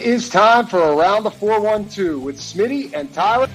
Is time for Around the 412 with Smitty and Tyler.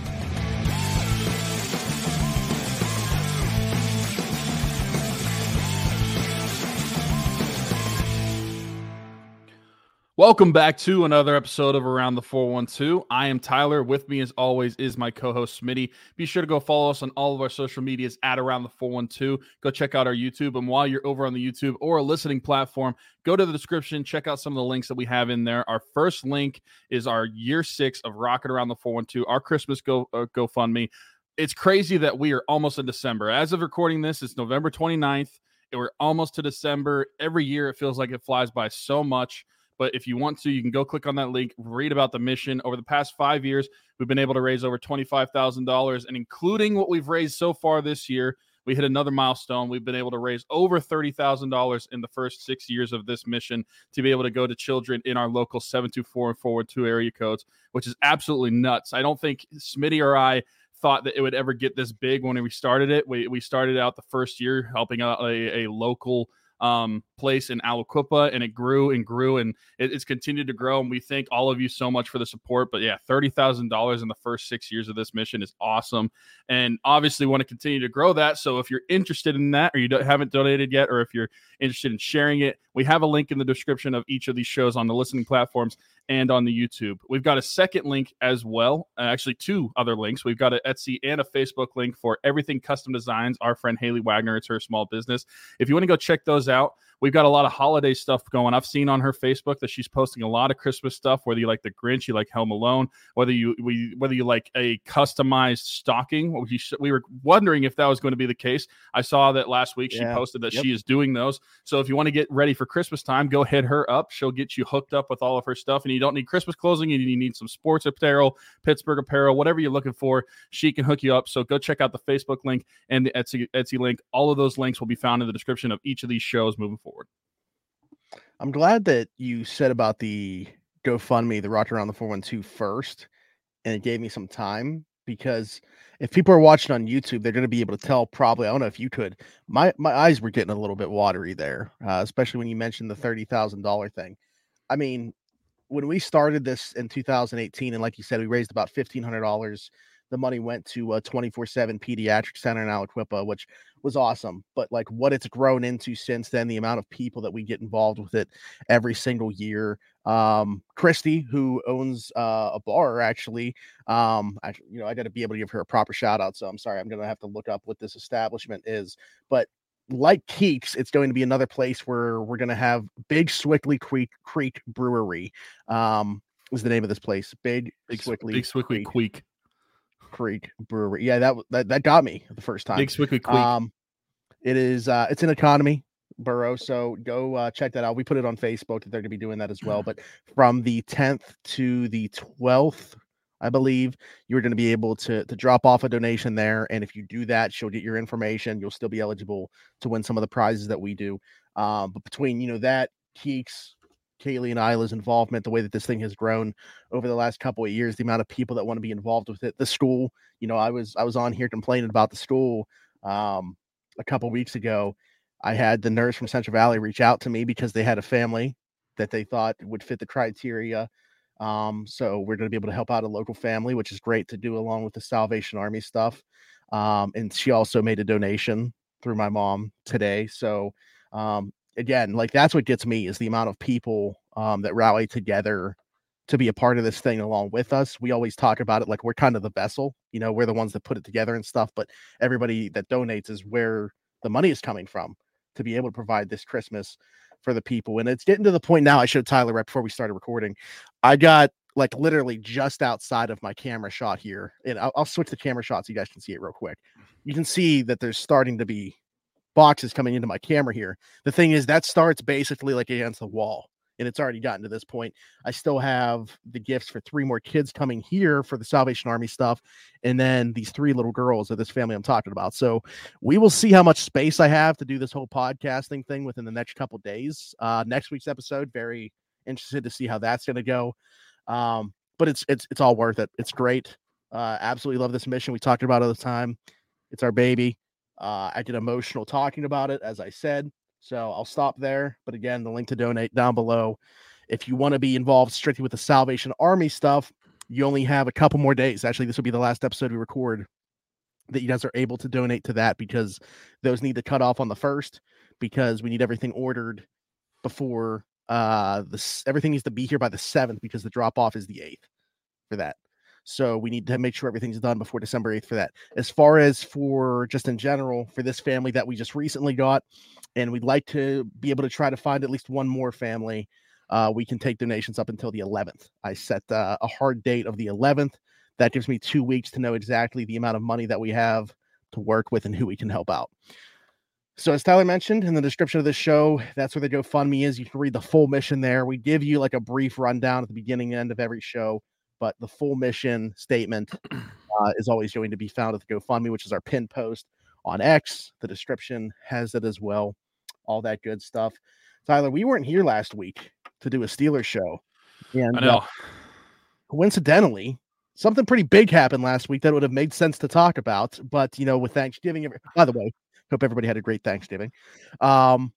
Welcome back to another episode of Around the 412. I am Tyler. With me, as always, is my co host Smitty. Be sure to go follow us on all of our social medias at Around the 412. Go check out our YouTube. And while you're over on the YouTube or a listening platform, go to the description, check out some of the links that we have in there. Our first link is our year six of Rockin' Around the 412, our Christmas Go uh, GoFundMe. It's crazy that we are almost in December. As of recording this, it's November 29th. And we're almost to December. Every year, it feels like it flies by so much. But if you want to, you can go click on that link, read about the mission. Over the past five years, we've been able to raise over $25,000. And including what we've raised so far this year, we hit another milestone. We've been able to raise over $30,000 in the first six years of this mission to be able to go to children in our local 724 and forward two area codes, which is absolutely nuts. I don't think Smitty or I thought that it would ever get this big when we started it. We, we started out the first year helping out a, a local – um, place in Aliquippa, and it grew and grew, and it, it's continued to grow. And we thank all of you so much for the support. But yeah, thirty thousand dollars in the first six years of this mission is awesome, and obviously want to continue to grow that. So if you're interested in that, or you haven't donated yet, or if you're interested in sharing it, we have a link in the description of each of these shows on the listening platforms and on the YouTube. We've got a second link as well, uh, actually two other links. We've got an Etsy and a Facebook link for everything custom designs. Our friend Haley Wagner, it's her small business. If you want to go check those out, We've got a lot of holiday stuff going. I've seen on her Facebook that she's posting a lot of Christmas stuff. Whether you like the Grinch, you like Home Alone, whether you we whether you like a customized stocking. We, we were wondering if that was going to be the case. I saw that last week. She yeah. posted that yep. she is doing those. So if you want to get ready for Christmas time, go hit her up. She'll get you hooked up with all of her stuff. And you don't need Christmas clothing. You need some sports apparel, Pittsburgh apparel, whatever you're looking for. She can hook you up. So go check out the Facebook link and the Etsy Etsy link. All of those links will be found in the description of each of these shows moving forward. I'm glad that you said about the GoFundMe, the Rockin' Around the 412 first, and it gave me some time because if people are watching on YouTube, they're going to be able to tell probably. I don't know if you could. My my eyes were getting a little bit watery there, uh, especially when you mentioned the thirty thousand dollar thing. I mean, when we started this in 2018, and like you said, we raised about fifteen hundred dollars the money went to a 24/7 pediatric center in Aliquippa, which was awesome. But like what it's grown into since then, the amount of people that we get involved with it every single year. Um, Christy, who owns uh, a bar, actually, um, I, you know, I got to be able to give her a proper shout out. So I'm sorry, I'm gonna have to look up what this establishment is, but like Keeks, it's going to be another place where we're going to have Big Sewickley Creek Creek Brewery. Um, is the name of this place? Big Big Sewickley, Big Sewickley Creek. Creek. Creek Brewery. Yeah, that that, that got me the first time. Big Sewickley Creek. Um, it is uh, it's an economy borough, so go uh, check that out. We put it on Facebook that they're going to be doing that as well. But from the 10th to the 12th, I believe you're going to be able to to drop off a donation there, and if you do that, she'll get your information. You'll still be eligible to win some of the prizes that we do. Um, but between you know that Keeks, Kaylee and Isla's involvement, the way that this thing has grown over the last couple of years, the amount of people that want to be involved with it, the school. You know, I was I was on here complaining about the school um, a couple weeks ago. I had the nurse from Central Valley reach out to me because they had a family that they thought would fit the criteria. Um, so we're going to be able to help out a local family, which is great to do along with the Salvation Army stuff. Um, and she also made a donation through my mom today. So um, again, like that's what gets me is the amount of people um, that rally together to be a part of this thing along with us. We always talk about it like we're kind of the vessel, you know, we're the ones that put it together and stuff, but everybody that donates is where the money is coming from to be able to provide this Christmas for the people. And it's getting to the point now. I showed Tyler right before we started recording. I got like literally just outside of my camera shot here, and I'll, I'll switch the camera shot so you guys can see it real quick. You can see that there's starting to be boxes coming into my camera here. The thing is, that starts basically like against the wall, and it's already gotten to this point. I still have the gifts for three more kids coming here for the Salvation Army stuff, and then these three little girls of this family I'm talking about. So we will see how much space I have to do this whole podcasting thing within the next couple days. Uh, next week's episode, very interested to see how that's going to go. Um, but it's it's it's all worth it. It's great. Uh, absolutely love this mission. We talked about it all the time. It's our baby. Uh, I get emotional talking about it, as I said. So I'll stop there. But again, the link to donate down below. If you want to be involved strictly with the Salvation Army stuff, you only have a couple more days. Actually, this will be the last episode we record that you guys are able to donate to that because those need to cut off on the first because we need everything ordered before uh this everything needs to be here by the seventh because the drop off is the eighth for that. So we need to make sure everything's done before December 8th for that. As far as for just in general, for this family that we just recently got, and we'd like to be able to try to find at least one more family, uh, we can take donations up until the 11th. I set uh, a hard date of the 11th. That gives me two weeks to know exactly the amount of money that we have to work with and who we can help out. So, as Tyler mentioned in the description of this show, that's where the GoFundMe is. You can read the full mission there. We give you like a brief rundown at the beginning and end of every show but the full mission statement uh, is always going to be found at the GoFundMe, which is our pin post on X. The description has it as well. All that good stuff. Tyler, we weren't here last week to do a Steelers show. And I know. Uh, coincidentally, something pretty big happened last week that would have made sense to talk about. But you know, with Thanksgiving, by the way, hope everybody had a great Thanksgiving. Um,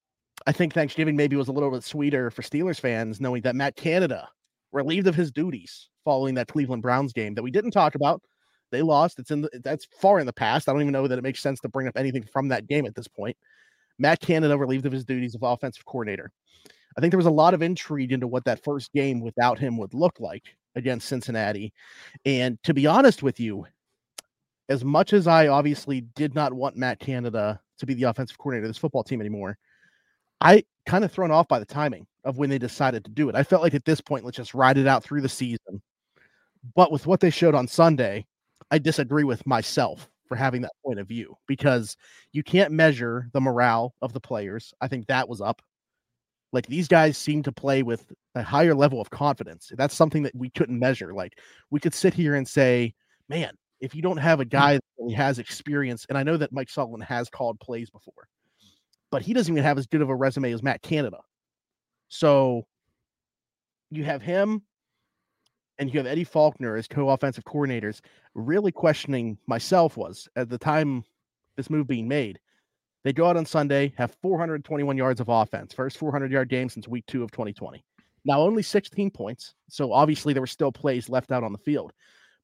I think Thanksgiving maybe was a little bit sweeter for Steelers fans, knowing that Matt Canada relieved of his duties following that Cleveland Browns game that we didn't talk about. They lost. It's in the, that's far in the past. I don't even know that it makes sense to bring up anything from that game at this point. Matt Canada relieved of his duties of offensive coordinator. I think there was a lot of intrigue into what that first game without him would look like against Cincinnati. And to be honest with you, as much as I obviously did not want Matt Canada to be the offensive coordinator of this football team anymore, I kind of thrown off by the timing of when they decided to do it. I felt like at this point, let's just ride it out through the season. But with what they showed on Sunday, I disagree with myself for having that point of view because you can't measure the morale of the players. I think that was up. Like these guys seem to play with a higher level of confidence. That's something that we couldn't measure. Like we could sit here and say, man, if you don't have a hmm. guy that really has experience, and I know that Mike Sullivan has called plays before, but he doesn't even have as good of a resume as Matt Canada. So you have him and you have Eddie Faulkner as co-offensive coordinators. Really questioning myself was at the time this move being made. They go out on Sunday, have 421 yards of offense, first 400 yard game since week two of 2020. Now only 16 points, so obviously there were still plays left out on the field.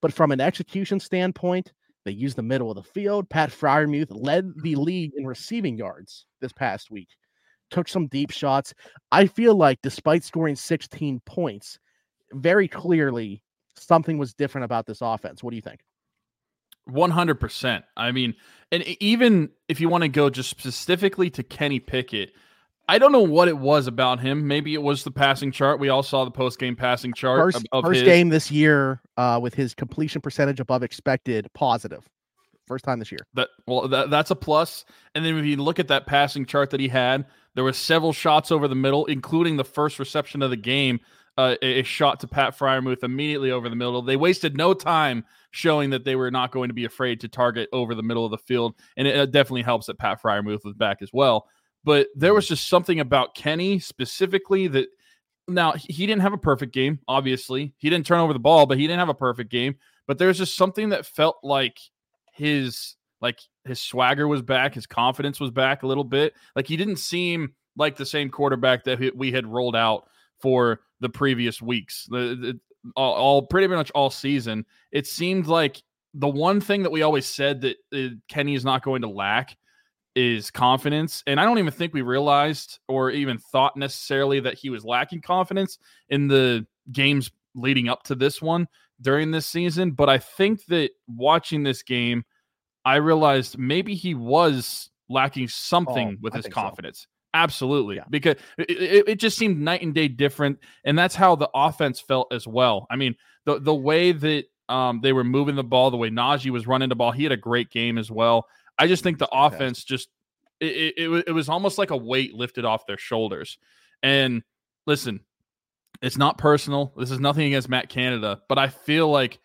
But from an execution standpoint, they used the middle of the field. Pat Freiermuth led the league in receiving yards this past week, took some deep shots. I feel like despite scoring 16 points, very clearly something was different about this offense. What do you think? 100%. I mean, and even if you want to go just specifically to Kenny Pickett, I don't know what it was about him. Maybe it was the passing chart. We all saw the post game passing chart. First, of, first game this year uh, with his completion percentage above expected, positive. First time this year. That well, that, that's a plus. And then if you look at that passing chart that he had, there were several shots over the middle, including the first reception of the game uh, a, shot to Pat Freiermuth immediately over the middle. They wasted no time showing that they were not going to be afraid to target over the middle of the field, and it, it definitely helps that Pat Freiermuth was back as well. But there was just something about Kenny specifically that now he didn't have a perfect game. Obviously, he didn't turn over the ball, but he didn't have a perfect game. But there's just something that felt like his like his swagger was back, his confidence was back a little bit. Like he didn't seem like the same quarterback that we had rolled out for the previous weeks, the, the all, all, pretty much all season. It seemed like the one thing that we always said that uh, Kenny is not going to lack is confidence. And I don't even think we realized or even thought necessarily that he was lacking confidence in the games leading up to this one during this season. But I think that watching this game, I realized maybe he was lacking something oh, with his confidence. So. Absolutely, yeah. because it, it, just seemed night and day different, and that's how the offense felt as well. I mean, the the way that um, they were moving the ball, the way Najee was running the ball, he had a great game as well. I just think the offense just it, it, it was almost like a weight lifted off their shoulders. And listen, it's not personal. This is nothing against Matt Canada, but I feel like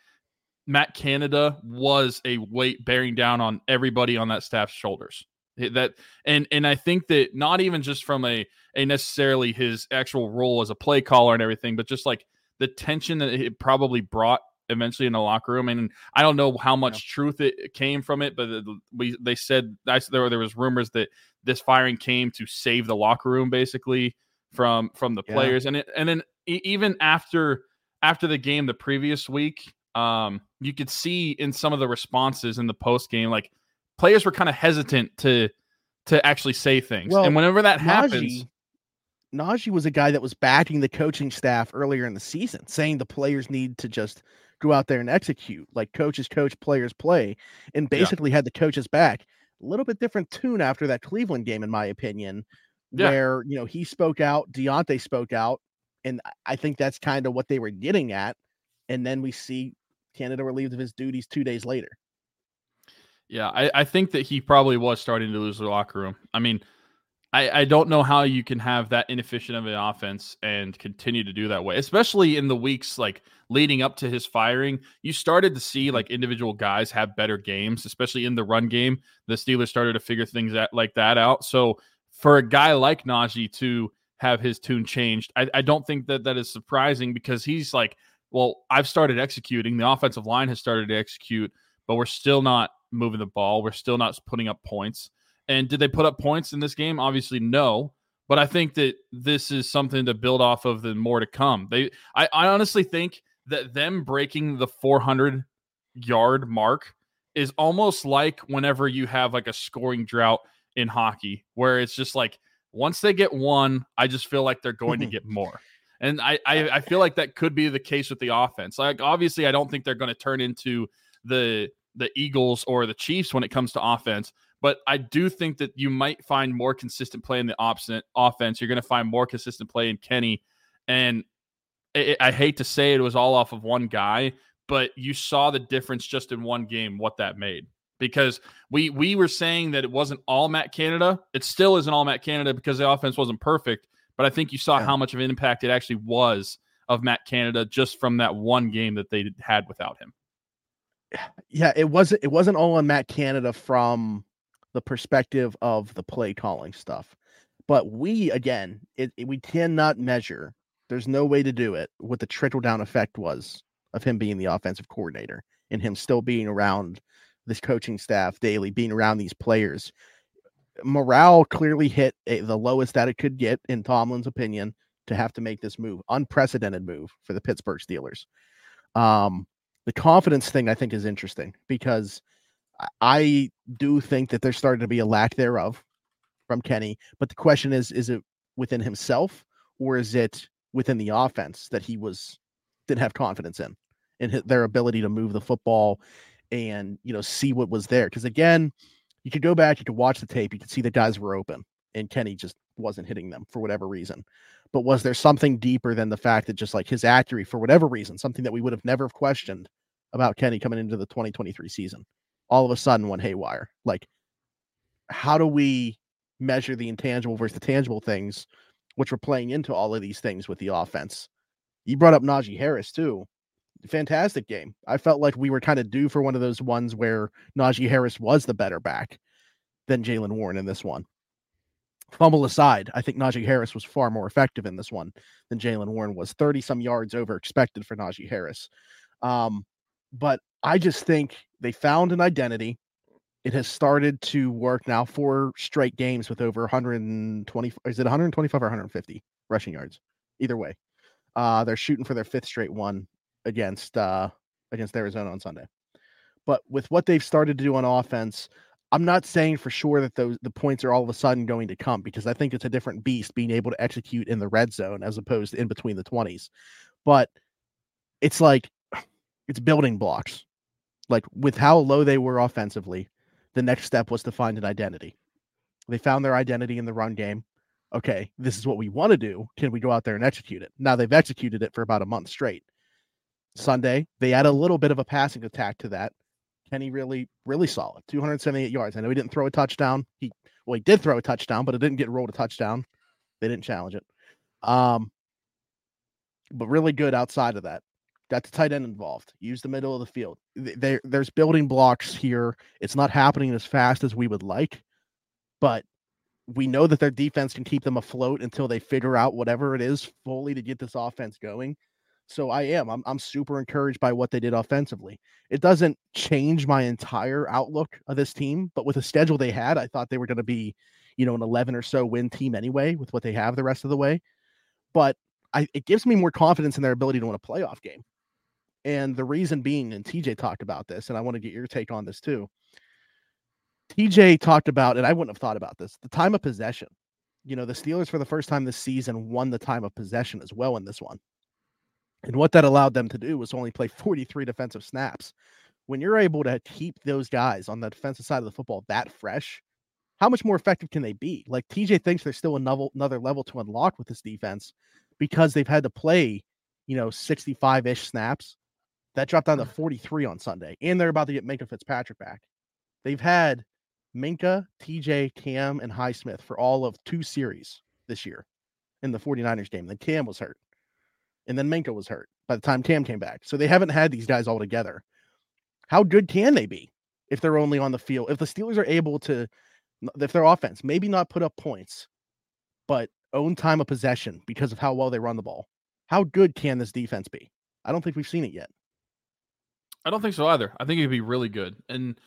Matt Canada was a weight bearing down on everybody on that staff's shoulders that and and I think that not even just from a a necessarily his actual role as a play caller and everything, but just like the tension that it probably brought eventually in the locker room. And I don't know how much yeah. truth it came from it, but we they said I, there there was rumors that this firing came to save the locker room basically from from the yeah. players and it, and then even after after the game the previous week, um, you could see in some of the responses in the post game, like players were kind of hesitant to to actually say things. Well, and whenever that Najee- happens, Najee was a guy that was backing the coaching staff earlier in the season, saying the players need to just go out there and execute like coaches coach, players play, and Yeah. basically had the coaches back. A little bit different tune after that Cleveland game, in my opinion, Yeah. where you know he spoke out, Diontae spoke out, and I think that's kind of what they were getting at. And then we see Canada relieved of his duties two days later. Yeah, I, I think that he probably was starting to lose the locker room. I mean, I, I don't know how you can have that inefficient of an offense and continue to do that way, especially in the weeks like leading up to his firing. You started to see like individual guys have better games, especially in the run game. The Steelers started to figure things that, like that out. So for a guy like Najee to have his tune changed, I, I don't think that that is surprising because he's like, well, I've started executing. The offensive line has started to execute, but we're still not moving the ball. We're still not putting up points. And did they put up points in this game? Obviously, no. But I think that this is something to build off of the more to come. They, I, I honestly think that them breaking the 400 yard mark is almost like whenever you have like a scoring drought in hockey, where it's just like once they get one, I just feel like they're going to mm-hmm. get more. And I, I, I feel like that could be the case with the offense. Like obviously, I don't think they're going to turn into the the Eagles or the Chiefs when it comes to offense. But I do think that you might find more consistent play in the opposite offense. You're going to find more consistent play in Kenny. And I, I hate to say it was all off of one guy, but you saw the difference just in one game what that made. Because we we were saying that it wasn't all Matt Canada. It still isn't all Matt Canada because the offense wasn't perfect. But I think you saw Yeah. how much of an impact it actually was of Matt Canada just from that one game that they had without him. yeah, it wasn't it wasn't all on Matt Canada from the perspective of the play calling stuff. But we again, it, it- we cannot measure. There's no way to do it what the trickle down effect was of him being the offensive coordinator and him still being around this coaching staff daily, being around these players. Morale clearly hit a, the lowest that it could get, in Tomlin's opinion, to have to make this move, unprecedented move for the Pittsburgh Steelers. Um, the confidence thing I think is interesting because I- do think that there's starting to be a lack thereof from Kenny. But the question is, is it within himself or is it within the offense that he was didn't have confidence in in hi- their ability to move the football and you know see what was there? Because again, you could go back, you could watch the tape, you could see the guys were open, and Kenny just wasn't hitting them for whatever reason. But was there something deeper than the fact that just like his accuracy, for whatever reason, something that we would have never questioned about Kenny coming into the 2023 season, all of a sudden went haywire? Like, how do we measure the intangible versus the tangible things, which were playing into all of these things with the offense? You brought up Najee Harris too. Fantastic game. I felt like we were kind of due for one of those ones where Najee Harris was the better back than Jaylen Warren in this one. Fumble aside, I think Najee Harris was far more effective in this one than Jaylen Warren was. 30 some yards over expected for Najee Harris. Um, but I just think they found an identity. It has started to work now. Four straight games with over 120. Is it 125 or 150 rushing yards? Either way, uh, they're shooting for their fifth straight one against uh, against Arizona on Sunday. But with what they've started to do on offense, I'm not saying for sure that those the points are all of a sudden going to come because I think it's a different beast being able to execute in the red zone as opposed to in between the 20s. But it's like it's building blocks. Like with how low they were offensively, the next step was to find an identity. They found their identity in the run game. Okay, this is what we want to do. Can we go out there and execute it? Now they've executed it for about a month straight. Sunday, they add a little bit of a passing attack to that. Kenny really, really solid. 278 yards. I know he didn't throw a touchdown. He well, he did throw a touchdown, but it didn't get rolled a touchdown. They didn't challenge it. Um, but really good outside of that. Got the tight end involved. Use the middle of the field. There, there's building blocks here. It's not happening as fast as we would like, but we know that their defense can keep them afloat until they figure out whatever it is fully to get this offense going. So I am. I'm, I'm super encouraged by what they did offensively. It doesn't change my entire outlook of this team, but with the schedule they had, I thought they were going to be, you know, an 11 or so win team anyway with what they have the rest of the way. But I, it gives me more confidence in their ability to win a playoff game. And the reason being, and TJ talked about this, and I want to get your take on this too. TJ talked about, and I wouldn't have thought about this, the time of possession. You know, the Steelers for the first time this season won the time of possession as well in this one. And what that allowed them to do was only play 43 defensive snaps. When you're able to keep those guys on the defensive side of the football that fresh, how much more effective can they be? Like TJ thinks there's still another level to unlock with this defense because they've had to play, you know, 65 ish snaps. That dropped down to mm. 43 on Sunday, and they're about to get Minkah Fitzpatrick back. They've had Minkah, TJ, Cam, and Highsmith for all of two series this year in the 49ers game. Then Cam was hurt. And then Minkah was hurt by the time Cam came back. So they haven't had these guys all together. How good can they be if they're only on the field? If the Steelers are able to, if their offense maybe not put up points, but own time of possession because of how well they run the ball, how good can this defense be? I don't think we've seen it yet. I don't think so either. I think it'd be really good. And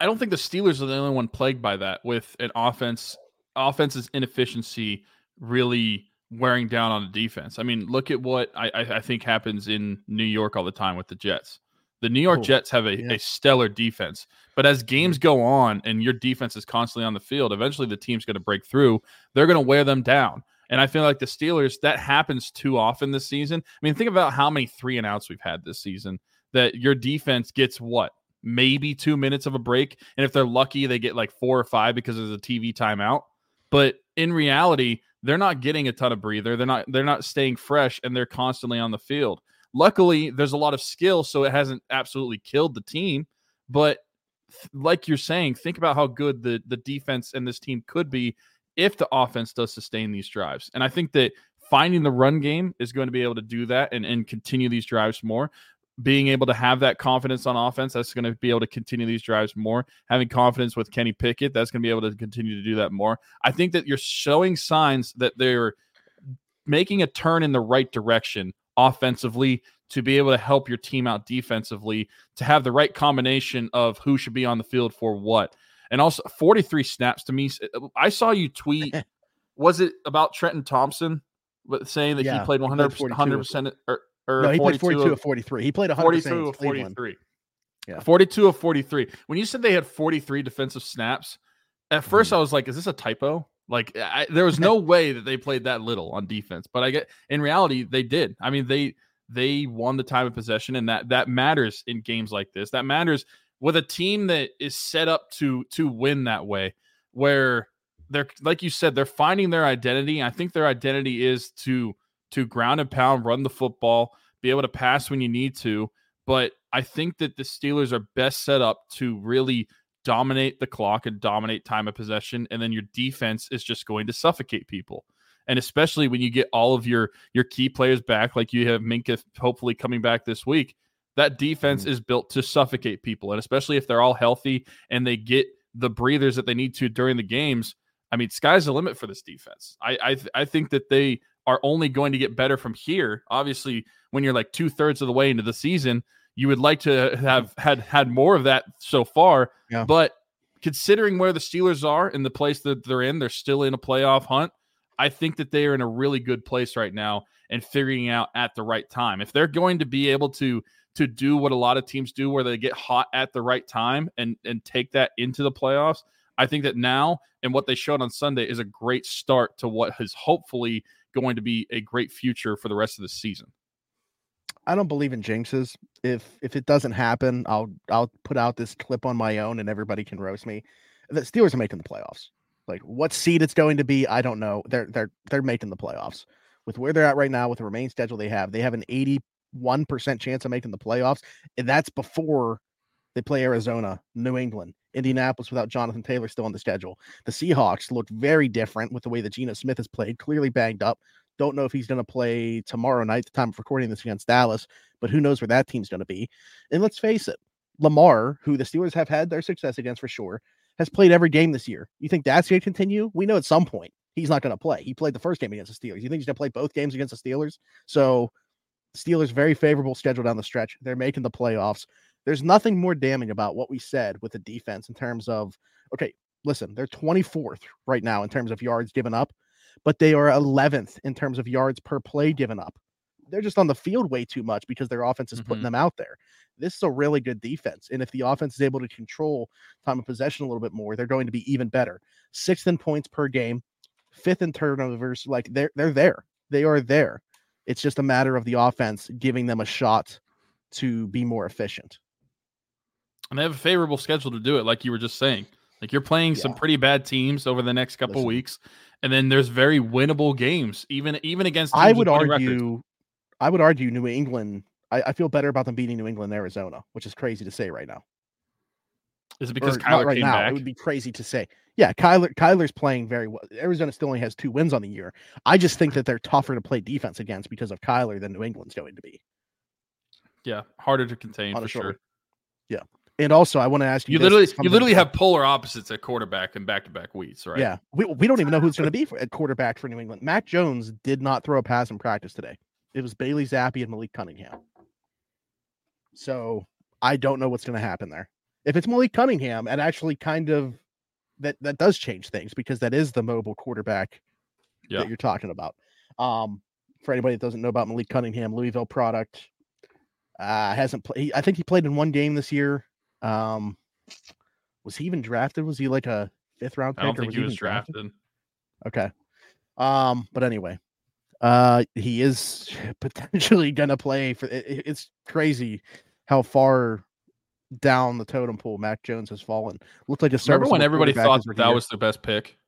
I don't think the Steelers are the only one plagued by that with an offense offense's inefficiency really wearing down on the defense. I mean, look at what I, I think happens in New York all the time with the Jets. The New York cool. Jets have a, yeah. a stellar defense, but as games go on and your defense is constantly on the field, eventually the team's going to break through. They're going to wear them down. And I feel like the Steelers, that happens too often this season. I mean, think about how many three and outs we've had this season that your defense gets what? Maybe two minutes of a break. And if they're lucky, they get like four or five because there's a TV timeout. But in reality, they're not getting a ton of breather. They're not they're not staying fresh and they're constantly on the field. Luckily, there's a lot of skill, so it hasn't absolutely killed the team. But like you're saying, think about how good the the defense and this team could be if the offense does sustain these drives. And I think that finding the run game is going to be able to do that and, and continue these drives more being able to have that confidence on offense, that's going to be able to continue these drives more. Having confidence with Kenny Pickett, that's going to be able to continue to do that more. I think that you're showing signs that they're making a turn in the right direction offensively to be able to help your team out defensively, to have the right combination of who should be on the field for what. And also 43 snaps to me. Uh, I saw you tweet, was it about Trenton Thompson? But saying that yeah, he played 100 percent or or no, he played 42 of 43. He played 100 42 of 43. Yeah. 42 of 43. When you said they had 43 defensive snaps, at 1st mm-hmm. I was like, is this a typo? Like I, there was no way that they played that little on defense, but I get in reality they did. I mean they they won the time of possession, and that that matters in games like this. That matters with a team that is set up to to win that way, where they're like you said they're finding their identity. I think their identity is to to ground and pound, run the football, be able to pass when you need to. But I think that the Steelers are best set up to really dominate the clock and dominate time of possession. And then your defense is just going to suffocate people. And especially when you get all of your your key players back, like you have Minkah hopefully coming back this week, that defense mm-hmm. is built to suffocate people. And especially if they're all healthy and they get the breathers that they need to during the games. I mean, sky's the limit for this defense. I I, th- I think that they are only going to get better from here. Obviously, when you're like two thirds of the way into the season, you would like to have had had more of that so far. Yeah. But considering where the Steelers are in the place that they're in, they're still in a playoff hunt. I think that they are in a really good place right now and figuring out at the right time. If they're going to be able to to do what a lot of teams do where they get hot at the right time and and take that into the playoffs, I think that now and what they showed on Sunday is a great start to what has hopefully going to be a great future for the rest of the season. I don't believe in jinxes. If if it doesn't happen, I'll I'll put out this clip on my own and everybody can roast me. The Steelers are making the playoffs. Like what seed it's going to be, I don't know. They're they're they're making the playoffs. With where they're at right now, with the remaining schedule they have, they have an 81% chance of making the playoffs. And that's before they play Arizona, New England, Indianapolis without Jonathan Taylor still on the schedule. The Seahawks look very different with the way that Geno Smith has played, clearly banged up. Don't know if he's going to play tomorrow night, the time of recording this against Dallas, but who knows where that team's going to be. And let's face it, Lamar, who the Steelers have had their success against for sure, has played every game this year. You think that's going to continue? We know at some point he's not going to play. He played the first game against the Steelers. You think he's going to play both games against the Steelers? So, Steelers very favorable schedule down the stretch. They're making the playoffs there's nothing more damning about what we said with the defense in terms of okay, listen, they're 24th right now in terms of yards given up, but they are 11th in terms of yards per play given up. They're just on the field way too much because their offense is putting Mhm. them out there. This is a really good defense. And if the offense is able to control time of possession a little bit more, they're going to be even better. Sixth in points per game, fifth in turnovers. Like they're they're there. They are there. It's just a matter of the offense giving them a shot to be more efficient. And they have a favorable schedule to do it, like you were just saying. Like you're playing some pretty bad teams over the next couple Listen. weeks, and then there's very winnable games, even even against. I would winning records. argue, I would argue New England. I, I feel better about them beating New England, and Arizona, which is crazy to say right now. Is it because Or Kyler right came now. back? It would be crazy to say. Yeah, Kyler Kyler's playing very well. Arizona still only has two wins on the year. I just think that they're tougher to play defense against because of Kyler than New England's going to be. yeah, harder to contain On for sure. week. And also, I want to ask you. You literally, you literally have polar opposites at quarterback and back-to-back weeks, right? Yeah, we, we don't even know who's going to be for, at quarterback for New England. Mac Jones did not throw a pass in practice today. It was Bailey Zappe and Malik Cunningham. So I don't know what's going to happen there. If it's Malik Cunningham, and actually kind of that that does change things because that is the mobile quarterback Yeah. that you're talking about. Um, for anybody that doesn't know about Malik Cunningham, Louisville product, uh, hasn't played. I think he played in one game this year. Um, was he even drafted? Was he like a fifth round pick? I don't or think he was drafted? drafted. Okay. Um, but anyway, uh, he is potentially gonna play for. It, it- it's crazy how far down the totem pole Mac Jones has fallen. Looked like a Remember when everybody thought that, that was the best pick?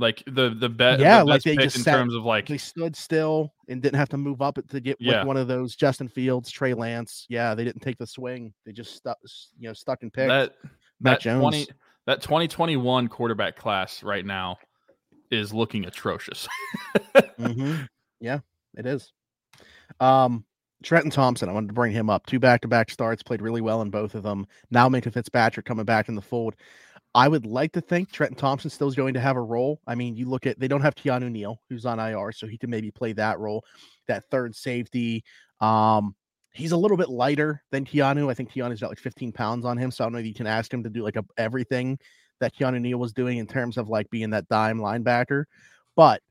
Like the the, bet Yeah, the like they just in sat- terms of like they stood still and didn't have to move up to get Yeah. like one of those Justin Fields, Trey Lance. Yeah, they didn't take the swing. They just stuck, you know, stuck and picked. that Mac that Jones. 20 that 2021 quarterback class right now is looking atrocious. hmm Yeah, it is. Um, Trenton Thompson, I wanted to bring him up. Two back to back starts, played really well in both of them. Now Minkah Fitzpatrick coming back in the fold. I would like to think Trenton Thompson still is going to have a role. I mean, you look at they don't have Keanu Neal, who's on IR, so he can maybe play that role, that third safety. Um, he's a little bit lighter than Keanu. I think Keanu's got like 15 pounds on him, so I don't know if you can ask him to do like a, everything that Keanu Neal was doing in terms of like being that dime linebacker. But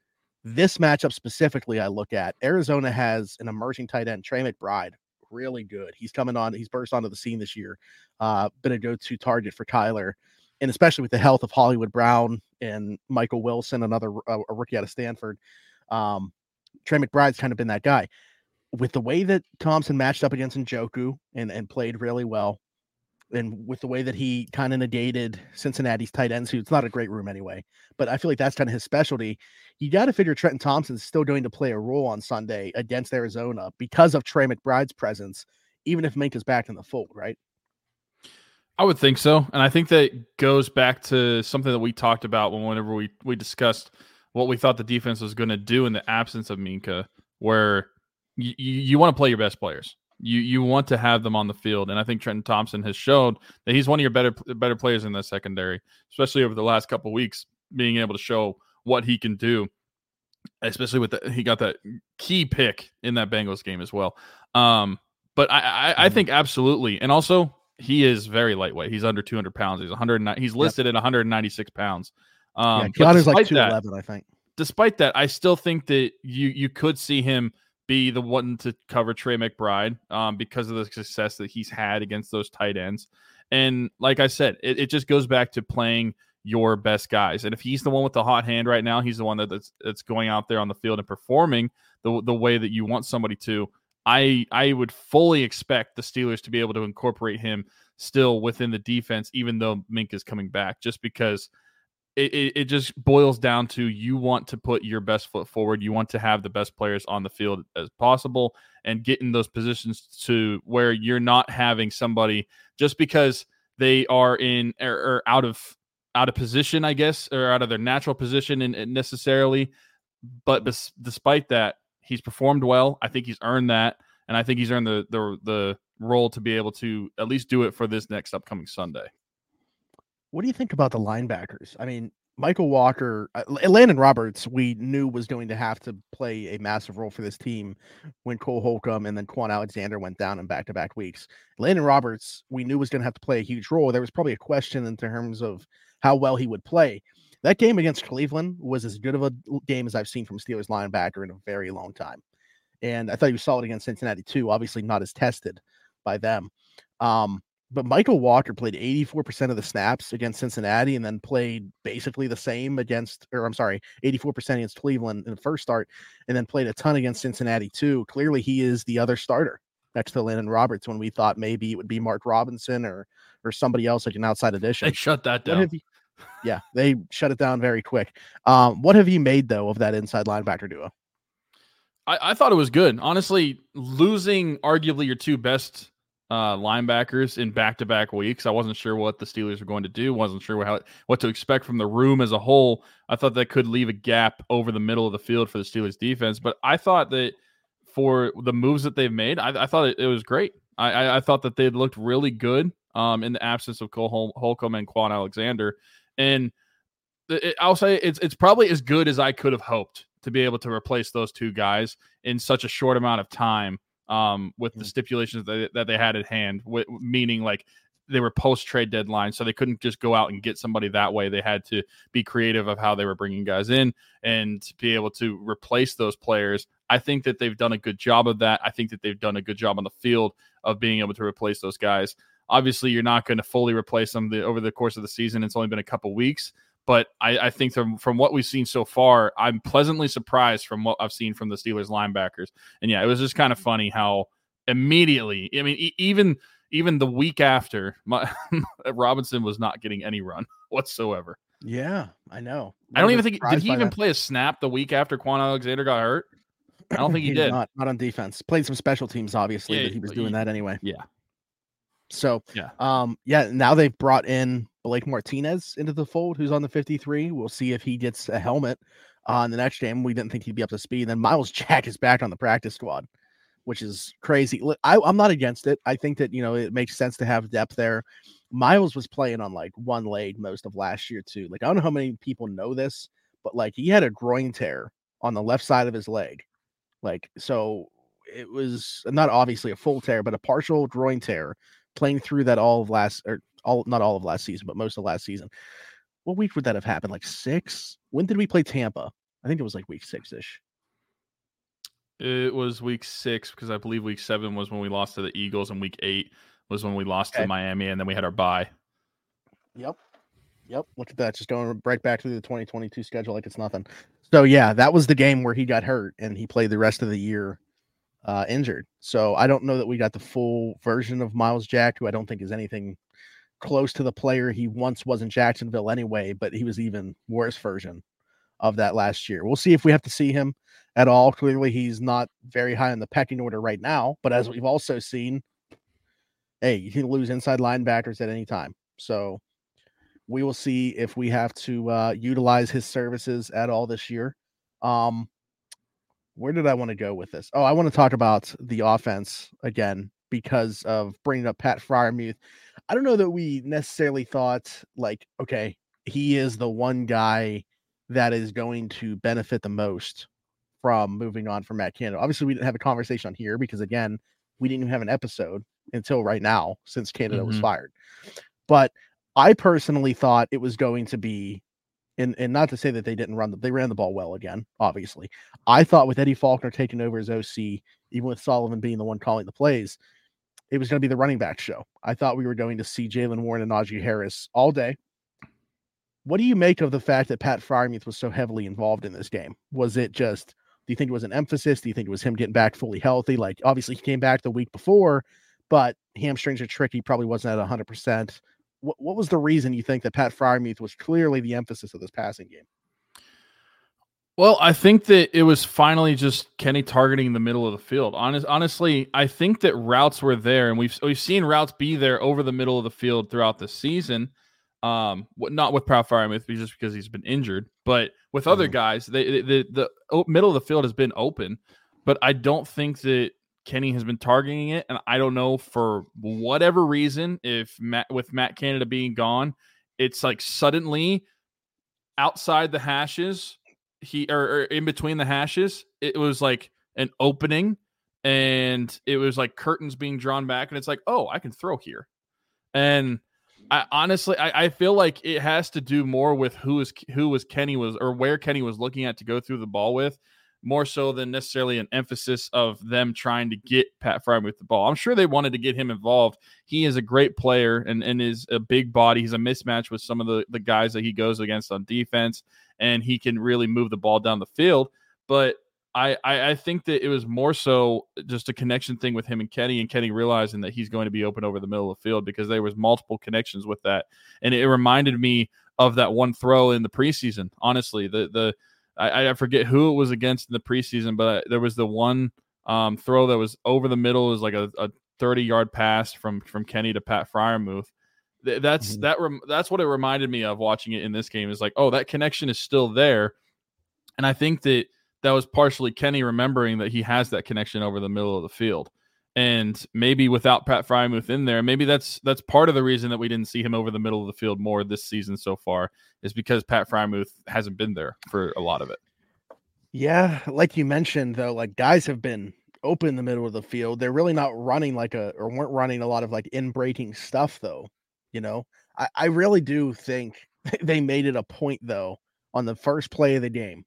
this matchup specifically, I look at Arizona has an emerging tight end, Trey McBride, really good. He's coming on, he's burst onto the scene this year, uh, been a go to target for Kyler. And especially with the health of Hollywood Brown and Michael Wilson, another uh, a rookie out of Stanford, um, Trey McBride's kind of been that guy. With the way that Thompson matched up against Njoku and, and played really well, and with the way that he kind of negated Cincinnati's tight ends, who it's not a great room anyway, but I feel like that's kind of his specialty. You got to figure Trenton Thompson's still going to play a role on Sunday against Arizona because of Trey McBride's presence, even if Mink is back in the fold, right? I would think so, and I think that goes back to something that we talked about when whenever we we discussed what we thought the defense was going to do in the absence of Minkah, where you, you, want to play your best players. You you want to have them on the field, and I think Trenton Thompson has shown that he's one of your better better players in the secondary, especially over the last couple weeks, being able to show what he can do. Especially with the, he got that key pick in that Bengals game as well. Um, but I I, I Mhm. think absolutely, and also he is very lightweight. He's under 200 pounds. He's 109. He's listed at 196 pounds. Um, yeah, Keanu's like despite that- I think. despite that, I still think that you you could see him be the one to cover Trey McBride um, because of the success that he's had against those tight ends. And like I said, it, it just goes back to playing your best guys. And if he's the one with the hot hand right now, he's the one that, that's that's going out there on the field and performing the the way that you want somebody to. I I would fully expect the Steelers to be able to incorporate him still within the defense, even though Mink is coming back, just because it, it, it just boils down to you want to put your best foot forward. You want to have the best players on the field as possible and get in those positions to where you're not having somebody just because they are in or, or out of out of position, I guess, or out of their natural position and, and necessarily. But bes- despite that, he's performed well. I think he's earned that, and I think he's earned the the the role to be able to at least do it for this next upcoming Sunday. What do you think about the linebackers? I mean, Michael Walker, uh, Landon Roberts, we knew was going to have to play a massive role for this team when Cole Holcomb and then Kwon Alexander went down in back to back weeks. Landon Roberts, we knew was going to have to play a huge role. There was probably a question in terms of how well he would play. That game against Cleveland was as good of a game as I've seen from Steelers linebacker in a very long time. And I thought he was solid against Cincinnati too. Obviously, not as tested by them. Um, but Michael Walker played 84% of the snaps against Cincinnati and then played basically the same against, or I'm sorry, 84% against Cleveland in the first start and then played a ton against Cincinnati too. Clearly, he is the other starter next to Landon Roberts when we thought maybe it would be Mark Robinson or or somebody else like an outside addition. They shut that down. You, yeah, they shut it down very quick. Um, what have you made though of that inside linebacker duo? I, I thought it was good. Honestly, losing arguably your two best uh, linebackers in back-to-back weeks. I wasn't sure what the Steelers were going to do. wasn't sure how what to expect from the room as a whole. I thought that could leave a gap over the middle of the field for the Steelers defense. But I thought that for the moves that they've made, I, I thought it, it, was great. I, I, I thought that they looked really good um, in the absence of Cole Hol- Holcomb and Kwon Alexander. And it, I'll say it's it's probably as good as I could have hoped to be able to replace those two guys in such a short amount of time um, with the mm. stipulations that they, that they had at hand, w- meaning like they were post trade deadline, so they couldn't just go out and get somebody that way. They had to be creative of how they were bringing guys in and be able to replace those players. I think that they've done a good job of that. I think that they've done a good job on the field of being able to replace those guys. Obviously, you're not going to fully replace them the, over the course of the season. It's only been a couple weeks, but I, I, think from from what we've seen so far, I'm pleasantly surprised from what I've seen from the Steelers linebackers. And yeah, it was just kind of mm-hmm. funny how immediately, I mean, e- even even the week after, my, Robinson was not getting any run whatsoever. Yeah, I know. I don't even think did he even that. play a snap the week after Kwon Alexander got hurt. I don't think he, he did. Not, not on defense. Played some special teams, obviously, yeah, but he was doing he, that anyway. Yeah. So yeah, um, yeah. Now they've brought in Blake Martinez into the fold, who's on the 53. We'll see if he gets a helmet on the next game. We didn't think he'd be up to speed. Then Myles Jack is back on the practice squad, which is crazy. I, I'm not against it. I think that you know it makes sense to have depth there. Myles was playing on like one leg most of last year too. Like I don't know how many people know this, but like he had a groin tear on the left side of his leg. Like so it was not obviously a full tear, but a partial groin tear playing through that all of last or all not all of last season, but most of last season. What week would that have happened? Like six? When did we play Tampa? I think it was like week six ish. It was week six because I believe week seven was when we lost to the Eagles, and week eight was when we lost okay. to Miami, and then we had our bye. Yep. Yep. Look at that. Just going right back to the 2022 schedule like it's nothing. So, yeah, that was the game where he got hurt and he played the rest of the year uh, injured. So I don't know that we got the full version of Myles Jack, who I don't think is anything close to the player he once was in Jacksonville anyway, but he was even worse version of that last year. We'll see if we have to see him at all. Clearly, he's not very high in the pecking order right now, but as we've also seen, hey, you can lose inside linebackers at any time. So we will see if we have to uh, utilize his services at all this year. Um, where did I want to go with this? Oh, I want to talk about the offense again because of bringing up Pat Freiermuth. I don't know that we necessarily thought like, okay, he is the one guy that is going to benefit the most from moving on from Matt Canada. Obviously, we didn't have a conversation on here because again, we didn't even have an episode until right now since Canada mm-hmm. was fired. But I personally thought it was going to be and and not to say that they didn't run the they ran the ball well again, obviously. I thought with Eddie Faulkner taking over as OC, even with Sullivan being the one calling the plays, it was going to be the running back show. I thought we were going to see Jaylen Warren and Najee Harris all day. What do you make of the fact that Pat Freiermuth was so heavily involved in this game? Was it just do you think it was an emphasis? Do you think it was him getting back fully healthy? Like obviously he came back the week before, but hamstrings are tricky. Probably wasn't at hundred percent what, what was the reason you think that Pat Freiermuth was clearly the emphasis of this passing game? Well, I think that it was finally just Kenny targeting the middle of the field. Honest, honestly, I think that routes were there, and we've we've seen routes be there over the middle of the field throughout the season. Um, not with Pat Freiermuth, just because he's been injured, but with mm-hmm. other guys, they, the the middle of the field has been open. But I don't think that Kenny has been targeting it, and I don't know for whatever reason if Matt with Matt Canada being gone, it's like suddenly outside the hashes, he or, or in between the hashes, it was like an opening, and it was like curtains being drawn back, and it's like, oh, I can throw here, and I honestly, I, I feel like it has to do more with who is who was Kenny was or where Kenny was looking at to go through the ball with, more so than necessarily an emphasis of them trying to get Pat Fry with the ball. I'm sure they wanted to get him involved. He is a great player and, and is a big body. He's a mismatch with some of the, the guys that he goes against on defense, and he can really move the ball down the field. But I, I, I think that it was more so just a connection thing with him and Kenny, and Kenny realizing that he's going to be open over the middle of the field because there was multiple connections with that, and it reminded me of that one throw in the preseason. Honestly, the the I, I forget who it was against in the preseason, but there was the one um, throw that was over the middle, it was like a, a 30 yard pass from from Kenny to Pat Freiermuth. That's mm-hmm. that rem- that's what it reminded me of watching it in this game. Is like, oh, that connection is still there, and I think that that was partially Kenny remembering that he has that connection over the middle of the field. And maybe without Pat Freiermuth in there, maybe that's that's part of the reason that we didn't see him over the middle of the field more this season so far is because Pat Freiermuth hasn't been there for a lot of it. Yeah, like you mentioned though, like guys have been open in the middle of the field. They're really not running like a or weren't running a lot of like in breaking stuff though. You know, I, I really do think they made it a point though on the first play of the game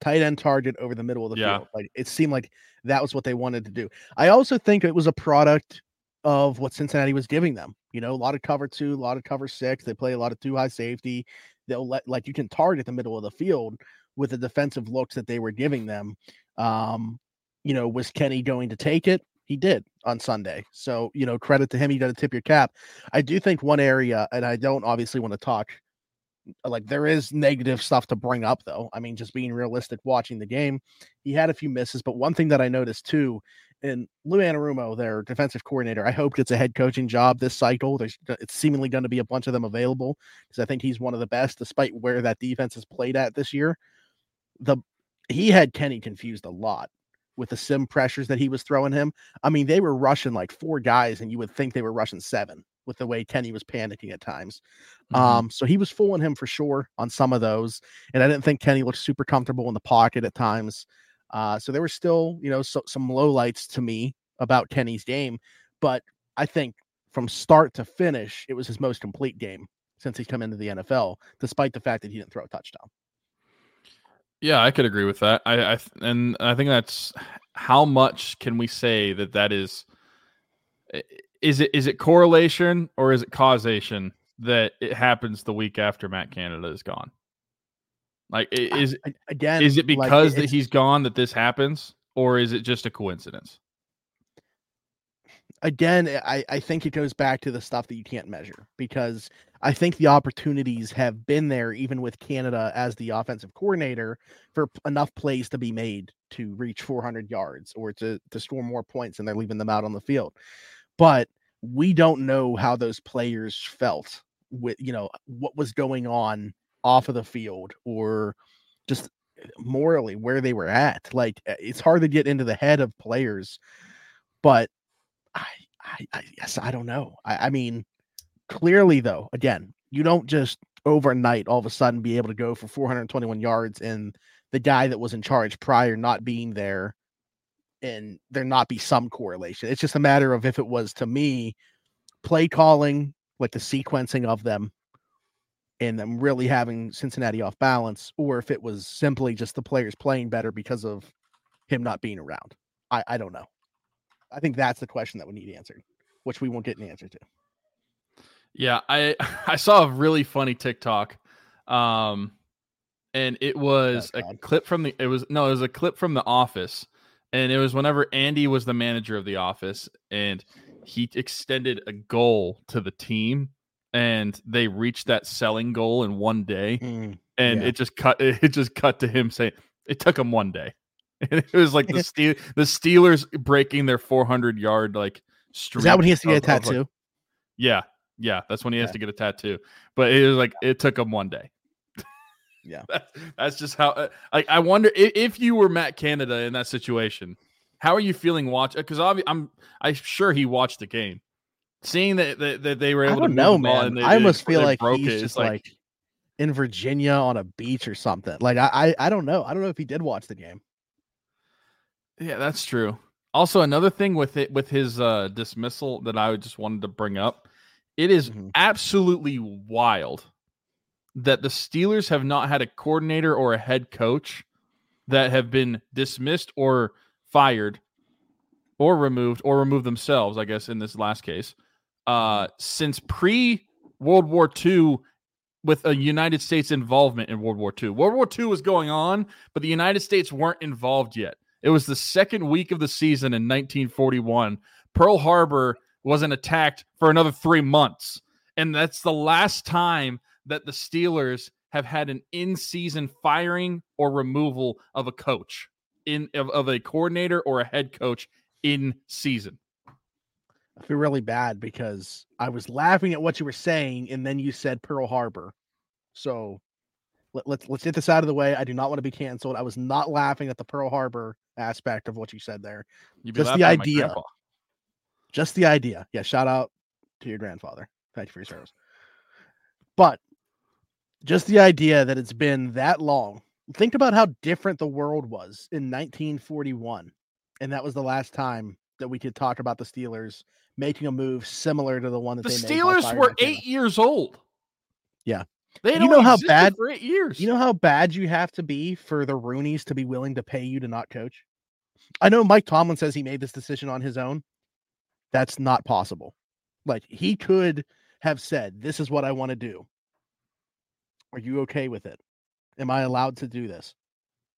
tight end target over the middle of the yeah. field. Like it seemed like that was what they wanted to do. I also think it was a product of what Cincinnati was giving them. You know, a lot of cover two, a lot of cover six. They play a lot of two high safety. They'll let like you can target the middle of the field with the defensive looks that they were giving them. Um, you know, was Kenny going to take it? He did on Sunday. So, you know, credit to him. You got to tip your cap. I do think one area, and I don't obviously want to talk like there is negative stuff to bring up though. I mean, just being realistic, watching the game, he had a few misses, but one thing that I noticed too, and Lou Anarumo, their defensive coordinator, I hope gets a head coaching job this cycle. There's uh, it's seemingly going to be a bunch of them available because I think he's one of the best, despite where that defense has played at this year. The he had Kenny confused a lot with the sim pressures that he was throwing him. I mean, they were rushing like four guys, and you would think they were rushing seven with the way Kenny was panicking at times. Mm-hmm. Um, so he was fooling him for sure on some of those. And I didn't think Kenny looked super comfortable in the pocket at times. Uh, so there were still, you know, so, some low lights to me about Kenny's game. But I think from start to finish, it was his most complete game since he's come into the NFL, despite the fact that he didn't throw a touchdown. Yeah, I could agree with that. I, I and I think that's how much can we say that that is is it is it correlation or is it causation that it happens the week after Matt Canada is gone? Like is again is it because like that he's gone that this happens or is it just a coincidence? Again, eh, I, I think it goes back to the stuff that you can't measure because I think the opportunities have been there even with Canada as the offensive coordinator for enough plays to be made to reach 400 yards or to to score more points and they're leaving them out on the field but we don't know how those players felt with you know what was going on off of the field or just morally where they were at like eh, it's hard to get into the head of players but i i, I yes i don't know I, I mean clearly though again you don't just overnight all of a sudden be able to go for 421 yards and the guy that was in charge prior not being there and there not be some correlation. It's just a matter of if it was to me play calling, like the sequencing of them, and them really having Cincinnati off balance, or if it was simply just the players playing better because of him not being around. I, I don't know. I think that's the question that we need answered, which we won't get an answer to. Yeah, I I saw a really funny TikTok. Um and it was oh, a clip from the it was no, it was a clip from the office and it was whenever Andy was the manager of the office and he extended a goal to the team and they reached that selling goal in one day mm, and yeah. it just cut it just cut to him saying it took him one day and it was like the steel the Steelers breaking their 400 yard like streak. Is that when he has to get a tattoo? Like, yeah, yeah, that's when he has to get a tattoo. But it was like it took him one day yeah, that's just how. Uh, I I wonder if, if, you were Matt Canada in that situation, how are you feeling watch? Because I'm I'm sure he watched the game, seeing that that, that they were able I don't to know, man. They, I almost feel like he's it. just like, like, in Virginia on a beach or something. Like I, I I don't know. I don't know if he did watch the game. Yeah, that's true. Also, another thing with it with his uh dismissal that I just wanted to bring up It is Mhm. absolutely wild that the Steelers have not had a coordinator or a head coach that have been dismissed or fired or removed or removed themselves, I guess, in this last case, uh, since pre World War II with a United States involvement in World War II. World War II was going on, but the United States weren't involved yet. It was the second week of the season in 1941. Pearl Harbor wasn't attacked for another three months. And that's the last time that the Steelers have had an in-season firing or removal of a coach in of, of a coordinator or a head coach in season. I feel really bad because I was laughing at what you were saying, and then you said Pearl Harbor. So let, let's let's get this out of the way. I do not want to be canceled. I was not laughing at the Pearl Harbor aspect of what you said there. Just the laughing at my idea. Just the idea. Yeah, shout out to your grandfather. Thank you for your service. But just the idea that it's been that long. Think about how different the world was in 1941. And that was the last time that we could talk about the Steelers making a move similar to the one that The Steelers were eight years old. Yeah. They You know how bad- for eight years. You know how bad you have to be for the Rooneys to be willing to pay you to not coach? I know Mike Tomlin says he made this decision on his own. That's not possible. Like he could have said, This is what I want to do. Are you okay with it? Am I allowed to do this?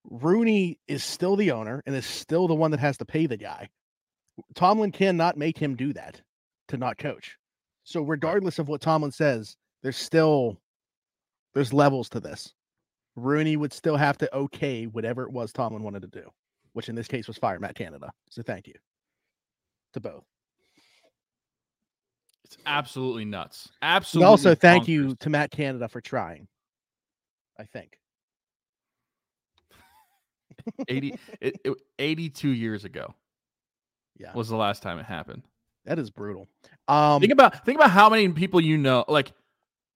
Rooney is still the owner and is still the one that has to pay the guy. Tomlin cannot make him do that to not coach. So regardless of what Tomlin says, there's still there's levels to this. Rooney would still have to okay whatever it was Tomlin wanted to do, which in this case was fire Matt Canada. So thank you to both. it's absolutely nuts. And Absolutely. also thank you to Matt Canada for trying. I think. 80, it, it- 82 years ago Yeah, was the last time it happened. that is brutal. Um think about think about how many people you know. Like,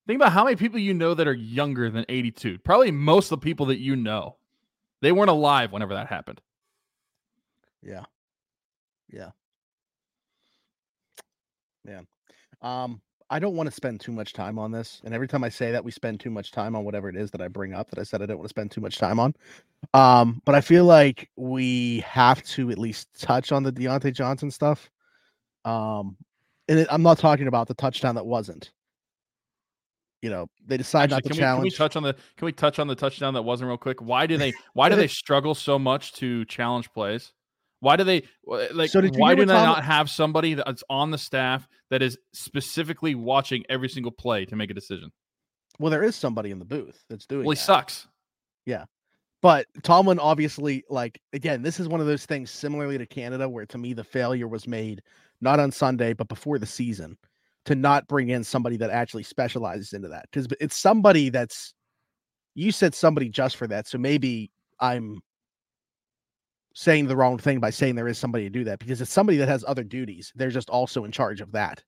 think about how many people you know that are younger than 82. Probably most of the people that you know, they weren't alive whenever that happened. Yeah. Yeah. Man. Um, I don't want to spend too much time on this. And every time I say that, we spend too much time on whatever it is that I bring up that I said I don't want to spend too much time on. Um, but I feel like we have to at least touch on the Diontae Johnson stuff. Um, and it, I'm not talking about the touchdown that wasn't. You know, they decided Actually, not to can, we, can we touch on the can we touch on the touchdown that wasn't real quick? Why do they why do they struggle so much to challenge plays? Why do they like? So why do they Tom- not have somebody that's on the staff that is specifically watching every single play to make a decision? well, there is somebody in the booth that's doing Well, he that. sucks. Yeah, but Tomlin obviously, like, again, this is one of those things similarly to Canada, where to me the failure was made not on Sunday, but before the season to not bring in somebody that actually specializes into that. Because it's somebody that's, you said somebody just for that. So maybe I'm saying the wrong thing by saying there is somebody to do that because it's somebody that has other duties. They're just also in charge of that.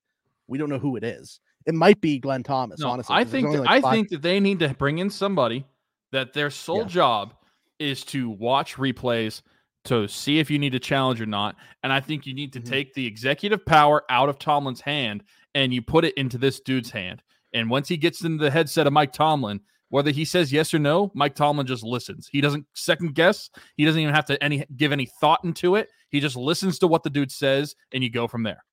We don't know who it is. It might be Glenn Thomas, No, honestly. I think that, like, I five- think that they need to bring in somebody that their sole Yeah. job is to watch replays to see if you need to challenge or not. And I think you need to Mhm. take the executive power out of Tomlin's hand and you put it into this dude's hand. And once he gets into the headset of Mike Tomlin, whether he says yes or no, Mike Tomlin just listens. He doesn't second guess. He doesn't even have to any give any thought into it. He just listens to what the dude says and you go from there.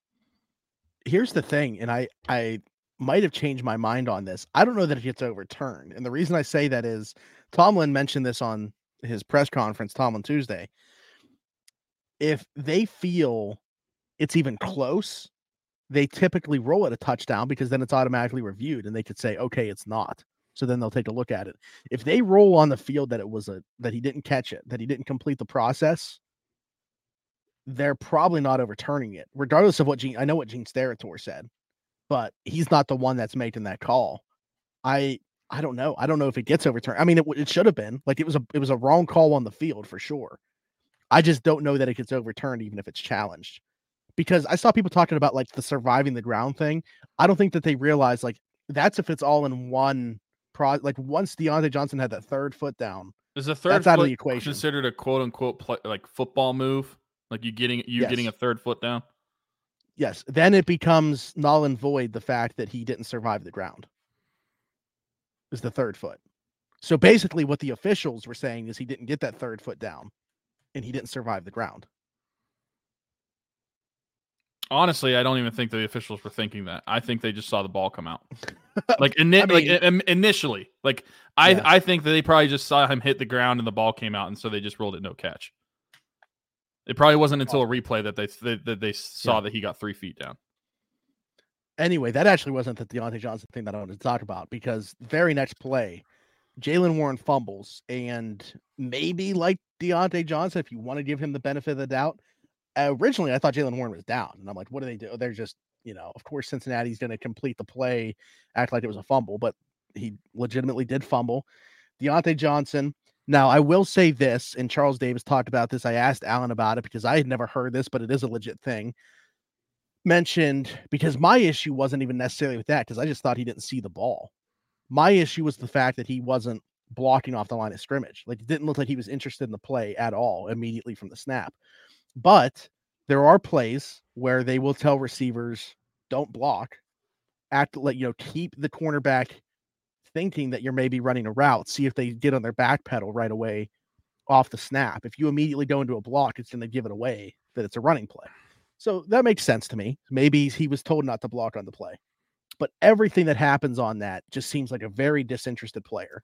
here's the thing, and I I might have changed my mind on this. I don't know that it gets overturned, and the reason I say that is Tomlin mentioned this on his press conference, Tomlin Tuesday. If they feel it's even close, they typically roll it a touchdown because then it's automatically reviewed, and they could say, okay, it's not. So then they'll take a look at it. If they roll on the field that it was a that he didn't catch it, that he didn't complete the process, they're probably not overturning it, regardless of what Gene. I know what Gene Steratore said, but he's not the one that's making that call. I I don't know. I don't know if it gets overturned. I mean, it, it should have been like it was a it was a wrong call on the field for sure. I just don't know that it gets overturned even if it's challenged, because I saw people talking about like the surviving the ground thing. I don't think that they realize like that's if it's all in one pro. Like once Diontae Johnson had that third foot down, Is the third That's out of the equation. considered a quote unquote play, like football move? Like you getting you getting a third foot down? Yes. Then it becomes null and void the fact that he didn't survive the ground. Is the third foot. So basically, what the officials were saying is he didn't get that third foot down and he didn't survive the ground. Honestly, I don't even think the officials were thinking that. I think they just saw the ball come out. like, ini- I mean, like in- initially, like I, yeah. I think that they probably just saw him hit the ground and the ball came out, and so they just ruled it no catch. It probably wasn't until a replay that they that, that they saw yeah. that he got three feet down. Anyway, that actually wasn't the Diontae Johnson thing that I wanted to talk about because very next play, Jaylen Warren fumbles, and maybe like Diontae Johnson, if you want to give him the benefit of the doubt, originally I thought Jaylen Warren was down, and I'm like, what do they do? They're just, you know, of course Cincinnati's going to complete the play, act like it was a fumble, but he legitimately did fumble. Diontae Johnson now, I will say this, and Charles Davis talked about this. I asked Alan about it because I had never heard this, but it is a legit thing. Mentioned because my issue wasn't even necessarily with that because I just thought he didn't see the ball. My issue was the fact that he wasn't blocking off the line of scrimmage. Like it didn't look like he was interested in the play at all immediately from the snap. But there are plays where they will tell receivers, don't block, act like, you know, keep the cornerback thinking that you're maybe running a route, see if they get on their back pedal right away off the snap. If you immediately go into a block, it's going to give it away that it's a running play. So that makes sense to me. Maybe he was told not to block on the play. But everything that happens on that just seems like a very disinterested player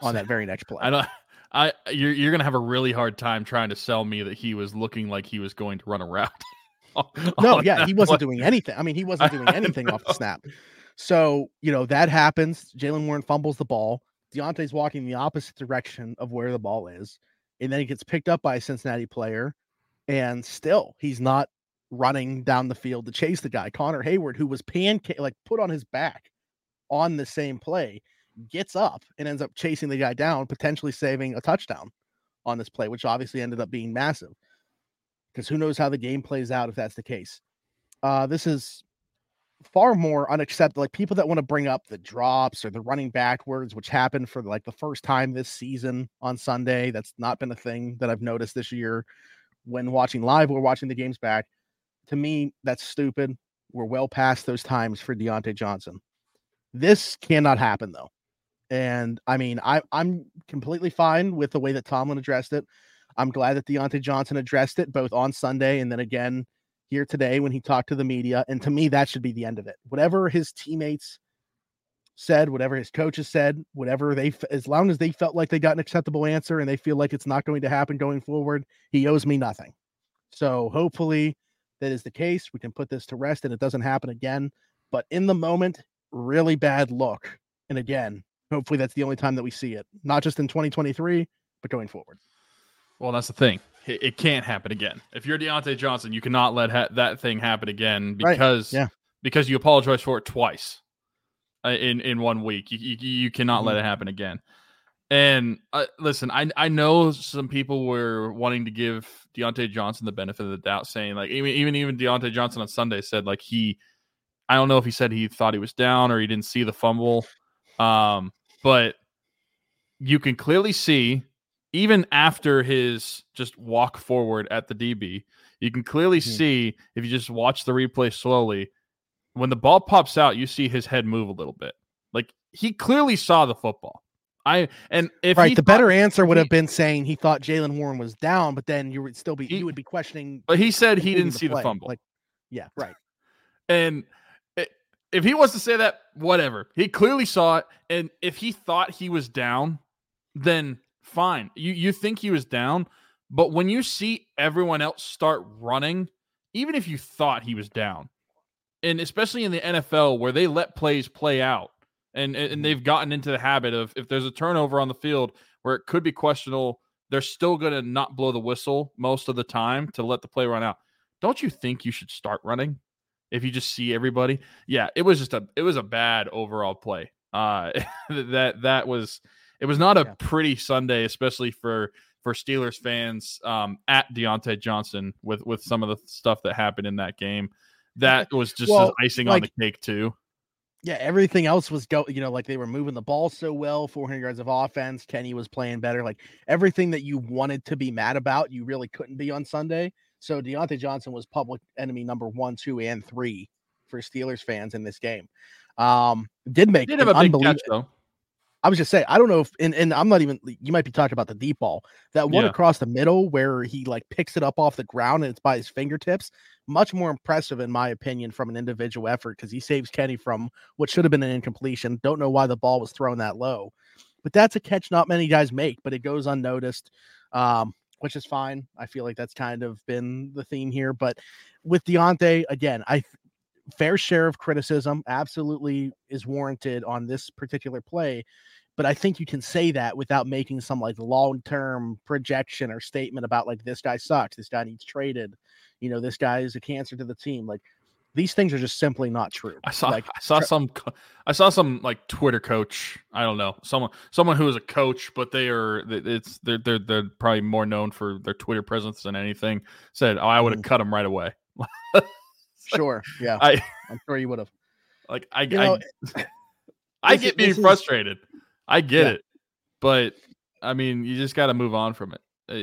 on that very next play. I don't I you're you're gonna have a really hard time trying to sell me that he was looking like he was going to run a route. no, yeah, he wasn't doing anything. I mean, he wasn't doing anything off the snap. So, you know, that happens. Jaylen Warren fumbles the ball. Diontae's walking the opposite direction of where the ball is. And then he gets picked up by a Cincinnati player. And still, he's not running down the field to chase the guy. Connor Heyward, who was pancake, like put on his back on the same play, gets up and ends up chasing the guy down, potentially saving a touchdown on this play, which obviously ended up being massive. Because who knows how the game plays out if that's the case. Uh, this is far more unacceptable. Like people that want to bring up the drops or the running backwards, which happened for like the first time this season on Sunday. That's not been a thing that I've noticed this year when watching live or watching the games back. To me, that's stupid. We're well past those times for Diontae Johnson. This cannot happen though. And I mean, I, I'm completely fine with the way that Tomlin addressed it. I'm glad that Diontae Johnson addressed it both on Sunday and then again here today when he talked to the media. And to me, that should be the end of it. Whatever his teammates said, whatever his coaches said, whatever they, as long as they felt like they got an acceptable answer and they feel like it's not going to happen going forward, he owes me nothing. So hopefully that is the case. We can put this to rest and it doesn't happen again. But in the moment, really bad look. And again, hopefully that's the only time that we see it, not just in 2023, but going forward. Well, that's the thing it, it can't happen again. If you're Diontae Johnson, you cannot let ha- that thing happen again because right. yeah. because you apologize for it twice uh, in in one week. You you, you cannot mm-hmm. let it happen again. And uh, listen, I I know some people were wanting to give Diontae Johnson the benefit of the doubt, saying like even even even Diontae Johnson on Sunday said like he, I don't know if he said he thought he was down or he didn't see the fumble, um, but you can clearly see even after his just walk forward at the DB, you can clearly mm-hmm. see if you just watch the replay slowly, when the ball pops out, you see his head move a little bit. Like he clearly saw the football. I and if right, the better answer would have been saying he thought Jaylen Warren was down, but then you would still be he, you would be questioning. But he said he didn't the see play. the fumble. Like, yeah, right. And if he wants to say that, whatever. He clearly saw it, and if he thought he was down, then fine. You you think he was down, but when you see everyone else start running, even if you thought he was down, and especially in the NFL where they let plays play out, and and mm-hmm. they've gotten into the habit of if there's a turnover on the field where it could be questionable, they're still going to not blow the whistle most of the time to let the play run out. Don't you think you should start running if you just see everybody? Yeah, it was just a it was a bad overall play. Uh, that that was it was not a yeah. pretty Sunday, especially for for Steelers fans um, at Diontae Johnson with with some of the stuff that happened in that game. That was just well, icing like, on the cake too. Yeah, everything else was go. You know, like they were moving the ball so well, 400 yards of offense. Kenny was playing better. Like everything that you wanted to be mad about, you really couldn't be on Sunday. So Diontae Johnson was public enemy number one, two, and three for Steelers fans in this game. Um, did make Did have a big catch though. I was just saying, I don't know if, and, and I'm not even, you might be talking about the deep ball, that one Yeah. across the middle where he like picks it up off the ground and it's by his fingertips. Much more impressive, in my opinion, from an individual effort because he saves Kenny from what should have been an incompletion. Don't know why the ball was thrown that low, but that's a catch not many guys make, but it goes unnoticed, um, which is fine. I feel like that's kind of been the theme here. But with Diontae, again, I fair share of criticism absolutely is warranted on this particular play but I think you can say that without making some like long term projection or statement about like this guy sucks, this guy needs traded, you know, this guy is a cancer to the team. Like these things are just simply not true. I saw like I saw tra- some I saw some like Twitter coach. I don't know someone someone who is a coach, but they are it's they're they're they're probably more known for their Twitter presence than anything. Said, "Oh, I would have Mhm. cut him right away." sure, yeah, I I'm sure you would have. like I You know, I, get being this is- frustrated. I get Yeah. it, but I mean, you just got to move on from it. Uh,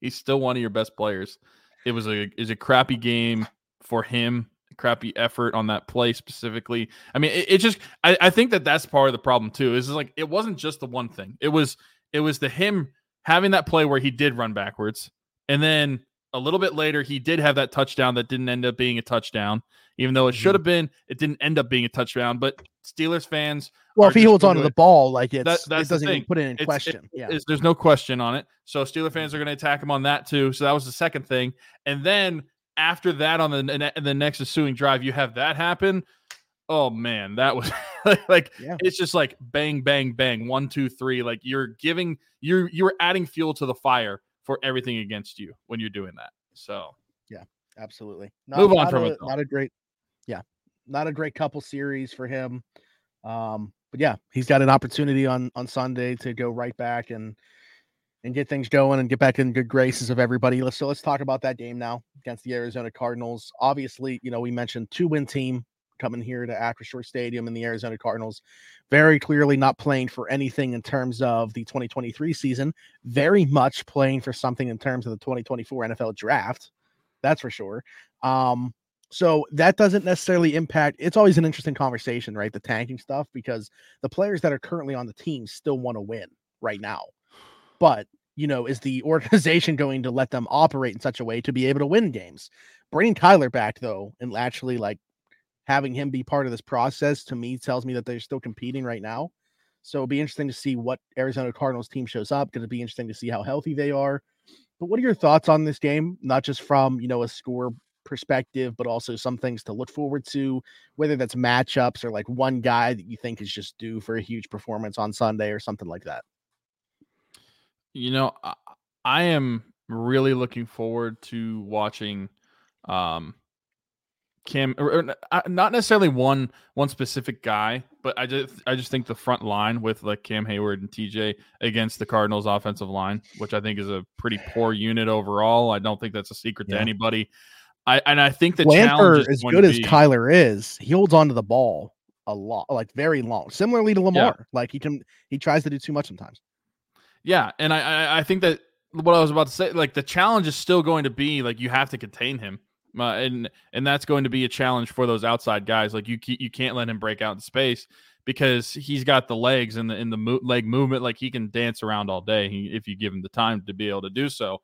he's still one of your best players. It was a is a crappy game for him. Crappy effort on that play specifically. I mean, it, it just I, I think that that's part of the problem too. Is like it wasn't just the one thing. It was it was the him having that play where he did run backwards, and then a little bit later he did have that touchdown that didn't end up being a touchdown, even though it should Mhm. have been. It didn't end up being a touchdown. But Steelers fans Well, if he holds onto to- the ball, like it's that's it doesn't even put it in It's- it- question. yeah, there's no question on it. So Steeler fans are going to attack him on that too. So that was the second thing. And then after that, on the the next ensuing drive, you have that happen. Oh man, that was like Yeah. it's just like bang, bang, bang, one, two, three. Like you're giving you're you're adding fuel to the fire for everything against you when you're doing that. So yeah, absolutely. Move on not from a, it, though. Not a great, yeah, not a great couple series for him. Um, but yeah, he's got an opportunity on on Sunday to go right back and and get things going and get back in good graces of everybody. Let's so let's talk about that game now against the Arizona Cardinals. Obviously, you know we mentioned two win team coming here to Acrisure Stadium and the Arizona Cardinals. Very clearly not playing for anything in terms of the 2023 season. Very much playing for something in terms of the 2024 NFL Draft. That's for sure. Um, so that doesn't necessarily impact. It's always an interesting conversation, right? The tanking stuff because the players that are currently on the team still want to win right now. But you know, is the organization going to let them operate in such a way to be able to win games? Bringing Kyler back though, and actually like having him be part of this process to me tells me that they're still competing right now. So it'll be interesting to see what Arizona Cardinals team shows up. Going to be interesting to see how healthy they are. But what are your thoughts on this game? Not just from you know a score perspective, but also some things to look forward to, whether that's matchups or like one guy that you think is just due for a huge performance on Sunday or something like that. You know, I, I am really looking forward to watching um Cam or, or not necessarily one one specific guy, but I just I just think the front line with like Cam Heyward and TJ against the Cardinals offensive line, which I think is a pretty poor unit overall. I don't think that's a secret Yeah. to anybody. I and I think the is as good as be- Kyler is, he holds on to the ball a lot, like very long. Similarly to Lamar, like he can he tries to do too much sometimes. Yeah, and I, I I think that what I was about to say, like the challenge is still going to be like you have to contain him, uh, and and that's going to be a challenge for those outside guys. Like you you can't let him break out in space because he's got the legs and the in the mo- leg movement. Like he can dance around all day if you give him the time to be able to do so.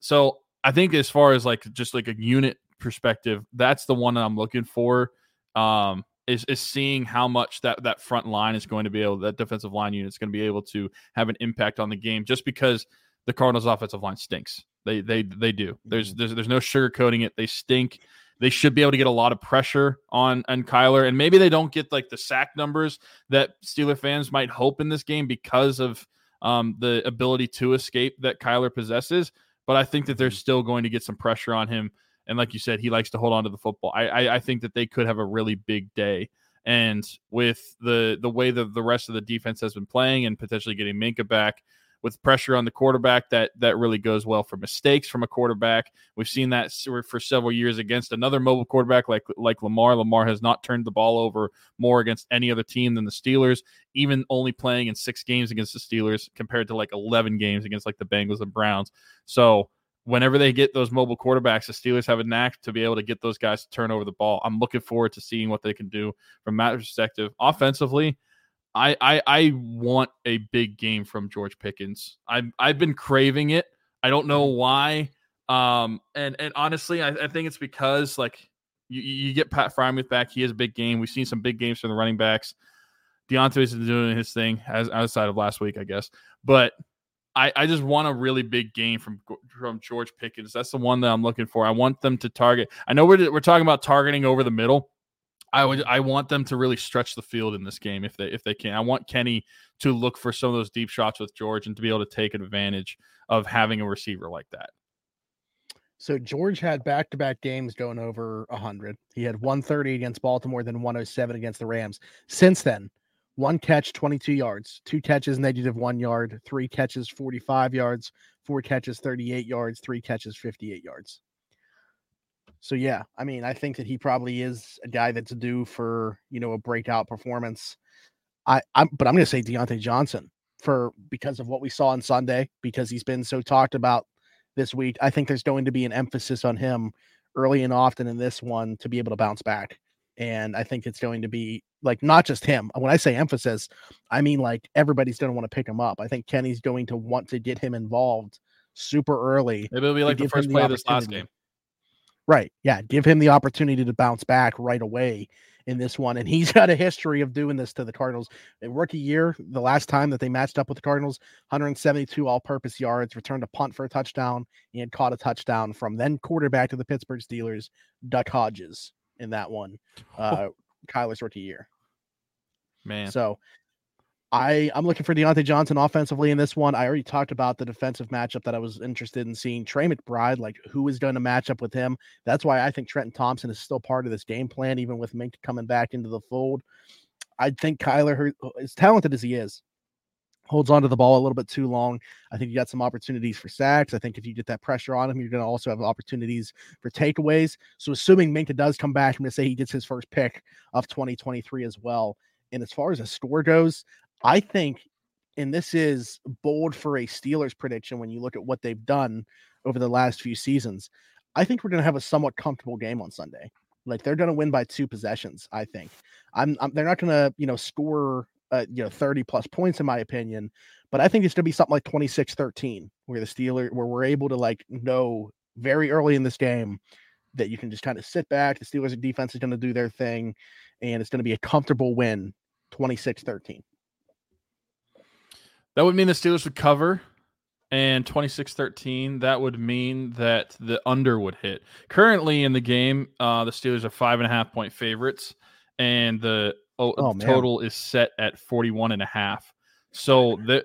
So I think as far as like just like a unit perspective, that's the one that I'm looking for. Um, is is seeing how much that that front line is going to be able that defensive line unit is going to be able to have an impact on the game just because the Cardinals offensive line stinks. They they they do. There's there's there's no sugarcoating it. They stink. They should be able to get a lot of pressure on on Kyler, and maybe they don't get like the sack numbers that Steeler fans might hope in this game because of um, the ability to escape that Kyler possesses. But I think that they're still going to get some pressure on him. And like you said, he likes to hold on to the football. I, I, I think that they could have a really big day. And with the the way that the rest of the defense has been playing and potentially getting Minkah back with pressure on the quarterback, that that really goes well for mistakes from a quarterback. We've seen that for several years against another mobile quarterback like like Lamar. Lamar has not turned the ball over more against any other team than the Steelers, even only playing in six games against the Steelers compared to like 11 games against like the Bengals and Browns. So whenever they get those mobile quarterbacks, the Steelers have a knack to be able to get those guys to turn over the ball. I'm looking forward to seeing what they can do from that perspective. Offensively, I I, I want a big game from George Pickens. I've I've been craving it. I don't know why. Um, and and honestly, I, I think it's because like you, you get Pat Freiermuth back. He has a big game. We've seen some big games from the running backs. Diontae's doing his thing as outside of last week, I guess. But I, I just want a really big game from from George Pickens. That's the one that I'm looking for. I want them to target. I know we're we're talking about targeting over the middle. I would I want them to really stretch the field in this game if they if they can. I want Kenny to look for some of those deep shots with George and to be able to take advantage of having a receiver like that. So George had back-to-back games going over 100. He had 130 against Baltimore, then 107 against the Rams. Since then, one catch, 22 yards, two catches, negative one yard, three catches, 45 yards, four catches, 38 yards, three catches, 58 yards. So yeah, I mean, I think that he probably is a guy that's due for you know a breakout performance. I, I'm, but I'm going to say Diontae Johnson for because of what we saw on Sunday, because he's been so talked about this week. I think there's going to be an emphasis on him early and often in this one to be able to bounce back. And I think it's going to be like not just him. When I say emphasis, I mean like everybody's going to want to pick him up. I think Kenny's going to want to get him involved super early. Maybe it'll be like the first play of this last game. Right. Yeah. Give him the opportunity to bounce back right away in this one. And he's got a history of doing this to the Cardinals. In rookie year, the last time that they matched up with the Cardinals, 172 all purpose yards, returned a punt for a touchdown, and caught a touchdown from then quarterback to the Pittsburgh Steelers, Duck Hodges in that one. Uh, Kyler's rookie year. Man. So I I'm looking for Diontae Johnson offensively in this one. I already talked about the defensive matchup that I was interested in seeing. Trey McBride, like who is going to match up with him? That's why I think Trenton Thompson is still part of this game plan, even with Mink coming back into the fold. I think Kyler, as talented as he is, holds on to the ball a little bit too long. I think you got some opportunities for sacks. I think if you get that pressure on him, you're going to also have opportunities for takeaways. So assuming Minkah does come back, I'm going to say he gets his first pick of 2023 as well. And as far as a score goes, I think, and this is bold for a Steelers prediction when you look at what they've done over the last few seasons. I think we're going to have a somewhat comfortable game on Sunday. Like they're going to win by two possessions. I think. I'm. I'm they're not going to you know score uh, you know 30 plus points in my opinion but i think it's going to be something like 26-13 where the steelers where we're able to like know very early in this game that you can just kind of sit back the steelers defense is going to do their thing and it's going to be a comfortable win 26-13 that would mean the steelers would cover and 26-13 that would mean that the under would hit. Currently in the game uh, the steelers are five and a half point favorites and the oh, oh total is set at 41 and a half. So they're,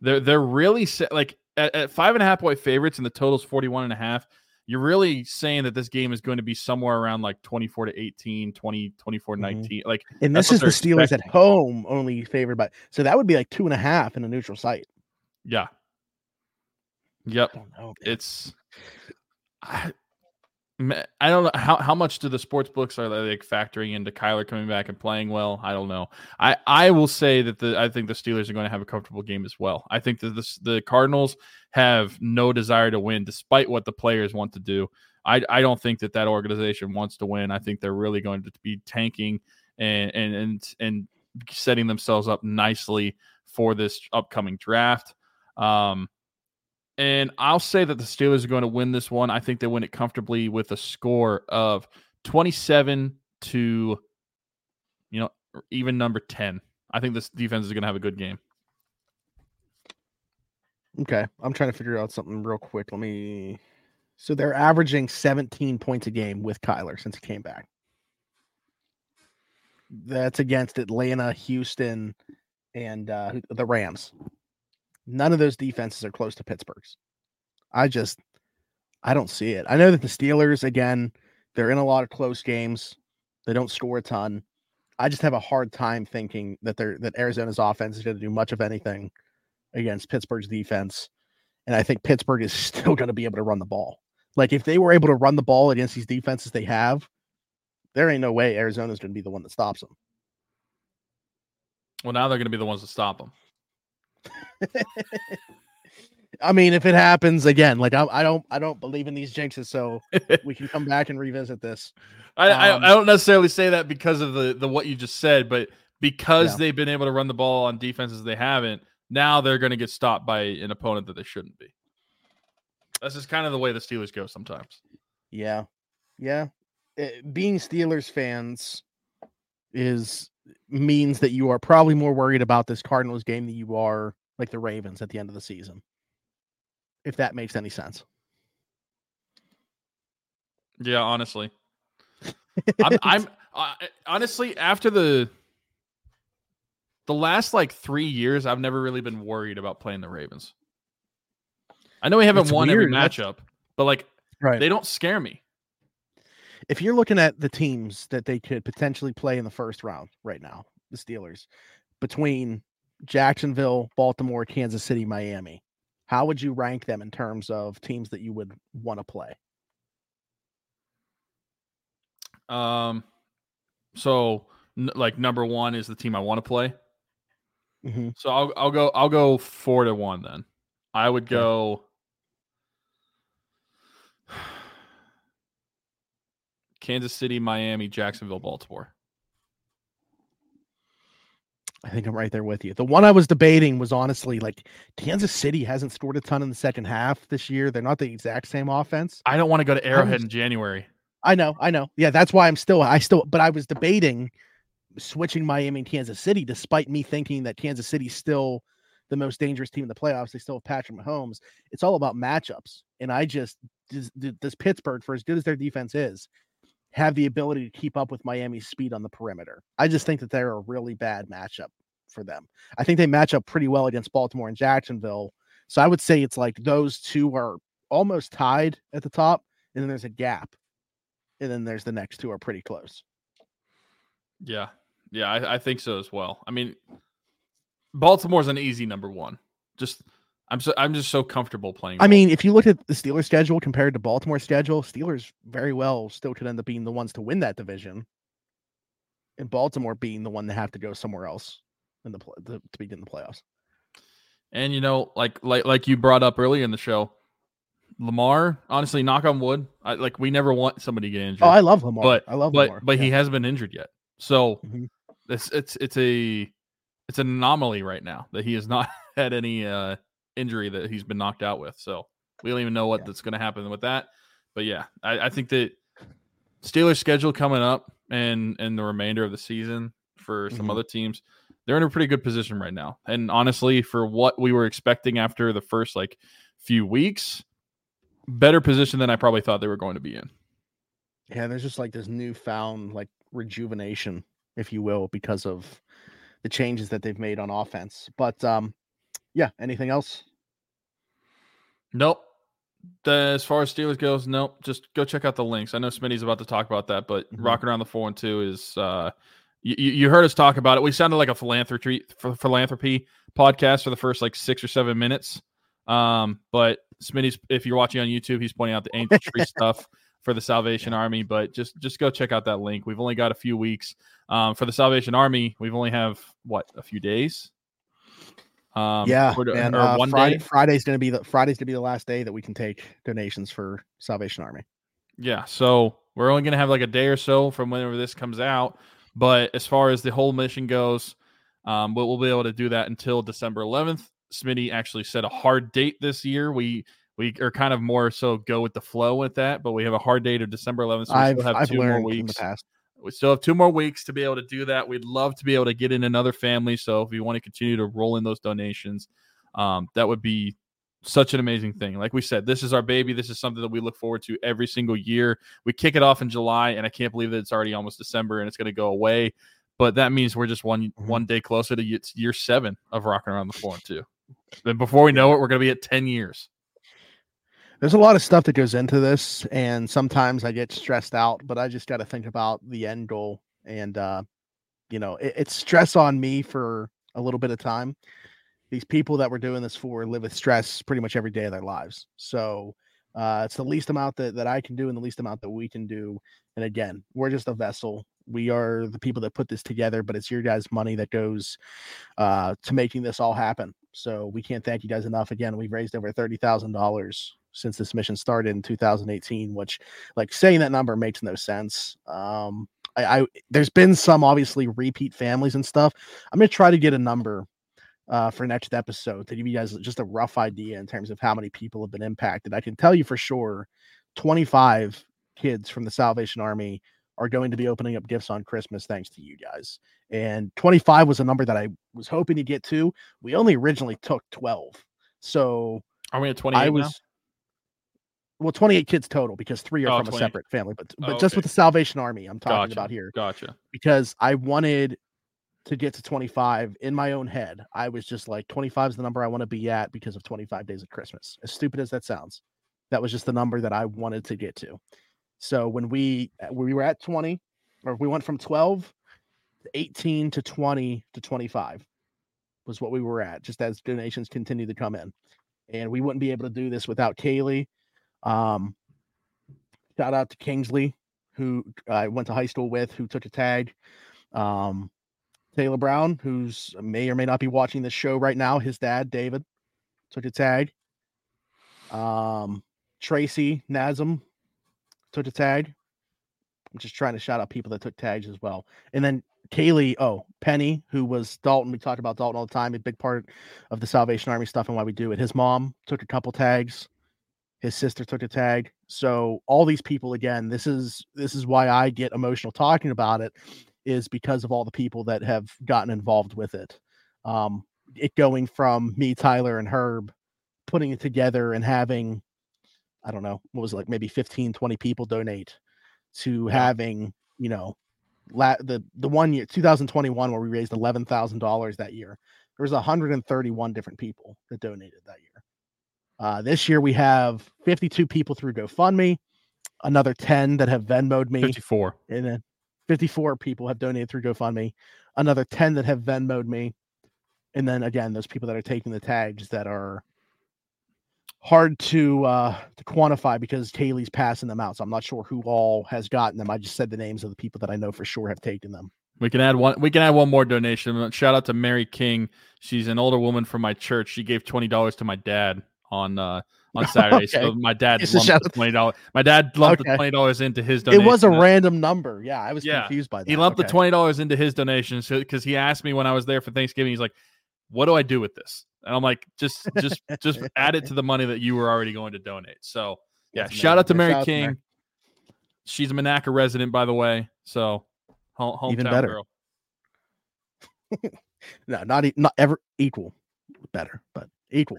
they're, they're really set like at, at five and a half point favorites and the total's 41 and a half. You're really saying that this game is going to be somewhere around like 24 to 18, 20, 24 mm-hmm. 19. Like, and this is the Steelers expecting. at home only favored by, so that would be like two and a half in a neutral site. Yeah. Yep. Know, it's, I, I don't know how, how much do the sports books are like factoring into Kyler coming back and playing well. I don't know. I, I will say that the I think the Steelers are going to have a comfortable game as well. I think that the the Cardinals have no desire to win, despite what the players want to do. I, I don't think that that organization wants to win. I think they're really going to be tanking and and and, and setting themselves up nicely for this upcoming draft. Um, and I'll say that the Steelers are going to win this one. I think they win it comfortably with a score of 27 to, you know, even number 10. I think this defense is going to have a good game. Okay. I'm trying to figure out something real quick. Let me. So they're averaging 17 points a game with Kyler since he came back. That's against Atlanta, Houston, and uh, the Rams. None of those defenses are close to Pittsburgh's. I just I don't see it. I know that the Steelers again, they're in a lot of close games. They don't score a ton. I just have a hard time thinking that they're that Arizona's offense is going to do much of anything against Pittsburgh's defense. And I think Pittsburgh is still going to be able to run the ball. Like if they were able to run the ball against these defenses they have, there ain't no way Arizona's going to be the one that stops them. Well, now they're going to be the ones that stop them. I mean, if it happens again, like I, I don't, I don't believe in these jinxes, so we can come back and revisit this. I, Um, I, I don't necessarily say that because of the, the what you just said, but because Yeah. they've been able to run the ball on defenses they haven't, now they're going to get stopped by an opponent that they shouldn't be. That's just kind of the way the Steelers go sometimes. Yeah, yeah. Eh, being Steelers fans is means that you are probably more worried about this Cardinals game than you are like the Ravens at the end of the season. If that makes any sense. Yeah, honestly, I'm, I'm uh, honestly after the the last like three years, I've never really been worried about playing the Ravens. I know we haven't It's won every weird, that's- matchup, but like right. they don't scare me. If you're looking at the teams that they could potentially play in the first round right now, the Steelers, between Jacksonville, Baltimore, Kansas City, Miami, how would you rank them in terms of teams that you would want to play? Um, so n- like number one is the team I want to play. Mm-hmm. So I'll I'll go I'll go four to one then. I would go Kansas City, Miami, Jacksonville, Baltimore. I think I'm right there with you. The one I was debating was honestly like Kansas City hasn't scored a ton in the second half this year. They're not the exact same offense. I don't want to go to Arrowhead was- in January. I know, I know. Yeah, that's why I'm still I still but I was debating switching Miami and Kansas City despite me thinking that Kansas City's still the most dangerous team in the playoffs. They still have Patrick Mahomes. It's all about matchups. And I just does Pittsburgh for as good as their defense is have the ability to keep up with Miami's speed on the perimeter. I just think that they're a really bad matchup for them. I think they match up pretty well against Baltimore and Jacksonville. So I would say it's like those two are almost tied at the top and then there's a gap and then there's the next two are pretty close. Yeah. Yeah, I, I think so as well. I mean, Baltimore's an easy number one. Just I'm so I'm just so comfortable playing. I mean, if you look at the Steelers schedule compared to Baltimore's schedule, Steelers very well still could end up being the ones to win that division, and Baltimore being the one to have to go somewhere else in the to, to begin the playoffs. And you know, like like like you brought up earlier in the show, Lamar. Honestly, knock on wood. I, like we never want somebody to get injured. Oh, I love Lamar. but I love but Lamar. but he hasn't been injured yet. So Mhm. it's it's it's a it's an anomaly right now that he has not had any uh injury that he's been knocked out with. So we don't even know what Yeah. that's going to happen with that. But yeah, I, I think that Steelers schedule coming up and and the remainder of the season for some Mhm. other teams, they're in a pretty good position right now. And honestly, for what we were expecting after the first like few weeks, better position than I probably thought they were going to be in. yeah, there's just like this newfound like rejuvenation, if you will, because of the changes that they've made on offense. But um, yeah, anything else? Nope. The, as far as Steelers goes, nope. Just go check out the links. I know Smitty's about to talk about that, but Mhm. rocking around the four and two is uh you, you heard us talk about it. We sounded like a philanthropy ph- philanthropy podcast for the first like six or seven minutes. Um, but Smitty's if you're watching on YouTube, he's pointing out the Angel Tree stuff for the Salvation Army. But just just go check out that link. We've only got a few weeks. Um, for the Salvation Army, we've only have what a few days. Um, yeah, or, and or uh, one Friday, day. Friday's gonna be the Friday's gonna be the last day that we can take donations for Salvation Army. Yeah, so we're only going to have like a day or so from whenever this comes out. But as far as the whole mission goes, um, we'll, we'll be able to do that until December 11th. Smitty actually set a hard date this year. We we are kind of more so go with the flow with that, but we have a hard date of December 11th. So we I've still have I've two more learned in the weeks. We still have two more weeks to be able to do that. We'd love to be able to get in another family. So if you want to continue to roll in those donations, um, that would be such an amazing thing. Like we said, this is our baby. This is something that we look forward to every single year. We kick it off in July, and I can't believe that it's already almost December and it's going to go away. But that means we're just one Mhm. one day closer to year seven of rocking around the and two. Then before we know it, we're going to be at ten years. There's a lot of stuff that goes into this, and sometimes I get stressed out, but I just got to think about the end goal. And, uh, you know, it, it's stress on me for a little bit of time. These people that we're doing this for live with stress pretty much every day of their lives. So uh, it's the least amount that, that I can do and the least amount that we can do. And again, we're just a vessel. We are the people that put this together, but it's your guys' money that goes uh, to making this all happen. So we can't thank you guys enough. Again, we've raised over thirty thousand dollars since this mission started in 2018, which like saying that number makes no sense. Um, I, I there's been some obviously repeat families and stuff. I'm gonna try to get a number uh, for next episode to give you guys just a rough idea in terms of how many people have been impacted. I can tell you for sure 25 kids from the Salvation Army are going to be opening up gifts on Christmas thanks to you guys. And 25 was a number that I was hoping to get to. We only originally took 12. So are we at 28 I was now? Well 28 kids total because three are oh, from 20. a separate family but but oh, just with the salvation army i'm talking gotcha. about here gotcha. because i wanted to get to 25 in my own head. I was just like 25 is the number i want to be at because of 25 days of christmas. As stupid as that sounds that was just the number that i wanted to get to. So when we uh, we were at 20 or we went from 12 to 18 to 20 to 25 was what we were at just as donations continue to come in. And we wouldn't be able to do this without kaylee um, shout out to Kingsley, who I went to high school with, who took a tag. Um, Taylor Brown, who's may or may not be watching this show right now. His dad, David, took a tag. Um, Tracy Nazem took a tag. I'm just trying to shout out people that took tags as well. And then Kaylee, oh, Penny, who was Dalton. We talk about Dalton all the time, a big part of the Salvation Army stuff and why we do it. His mom took a couple tags his sister took a tag. So all these people again this is this is why i get emotional talking about it is because of all the people that have gotten involved with it. Um it going from me tyler and herb putting it together and having i don't know what was it like maybe 15 20 people donate to having you know la- the the one year 2021 where we raised $11000 that year. There was 131 different people that donated that year uh, this year we have 52 people through GoFundMe, another 10 that have Venmoed me. 54. And then 54 people have donated through GoFundMe, another 10 that have Venmoed me. And then again, those people that are taking the tags that are hard to uh to quantify because Kaylee's passing them out. So I'm not sure who all has gotten them. I just said the names of the people that I know for sure have taken them. We can add one. We can add one more donation. Shout out to Mary King. She's an older woman from my church. She gave twenty dollars to my dad on uh on Saturday. okay. So my dad lumped the twenty dollars. My dad lumped okay. the twenty dollars into his donation. It was a random number. Yeah, I was yeah. confused by that. He lumped okay. the twenty dollars into his donation because he asked me when I was there for Thanksgiving. He's like, "What do I do with this?" And I'm like, "Just, just, just add it to the money that you were already going to donate." So yeah, That's shout amazing. out to Mary King. To She's a Monaca resident, by the way. So home, even better. Girl. no, not not ever equal, better, but equal.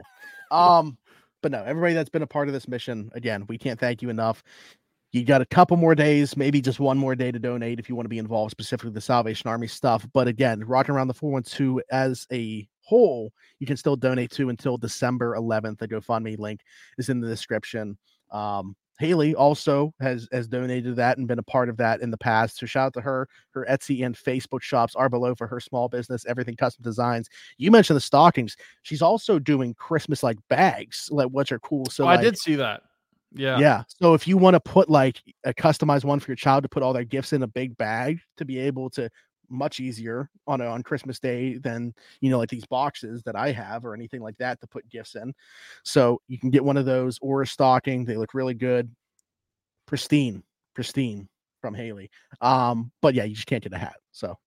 Um but no, everybody that's been a part of this mission, again, we can't thank you enough. You got a couple more days, maybe just one more day to donate if you want to be involved, specifically the Salvation Army stuff. But again, Rockin' around the 412 as a whole, you can still donate to until December 11th. The GoFundMe link is in the description. Um, Haley also has has donated that and been a part of that in the past. So shout out to her. Her Etsy and Facebook shops are below for her small business, everything custom designs. You mentioned the stockings. She's also doing Christmas like bags, like which are cool. So oh, like, I did see that. Yeah. Yeah. So if you want to put like a customized one for your child to put all their gifts in a big bag to be able to much easier on a, on Christmas Day than you know like these boxes that I have or anything like that to put gifts in. So you can get one of those or a stocking. They look really good, pristine, pristine from Haley. Um, but yeah, you just can't get a hat. So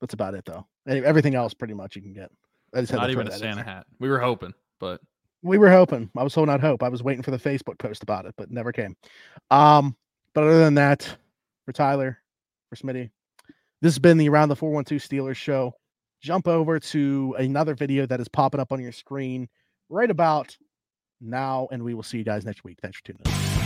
that's about it though. Everything else pretty much you can get. I just not even a Santa hat. We were hoping, but we were hoping. I was holding out hope. I was waiting for the Facebook post about it, but never came. Um, but other than that, for Tyler, for Smitty, this has been the Around the 412 Steelers show. Jump over to another video that is popping up on your screen right about now, and we will see you guys next week. Thanks for tuning in.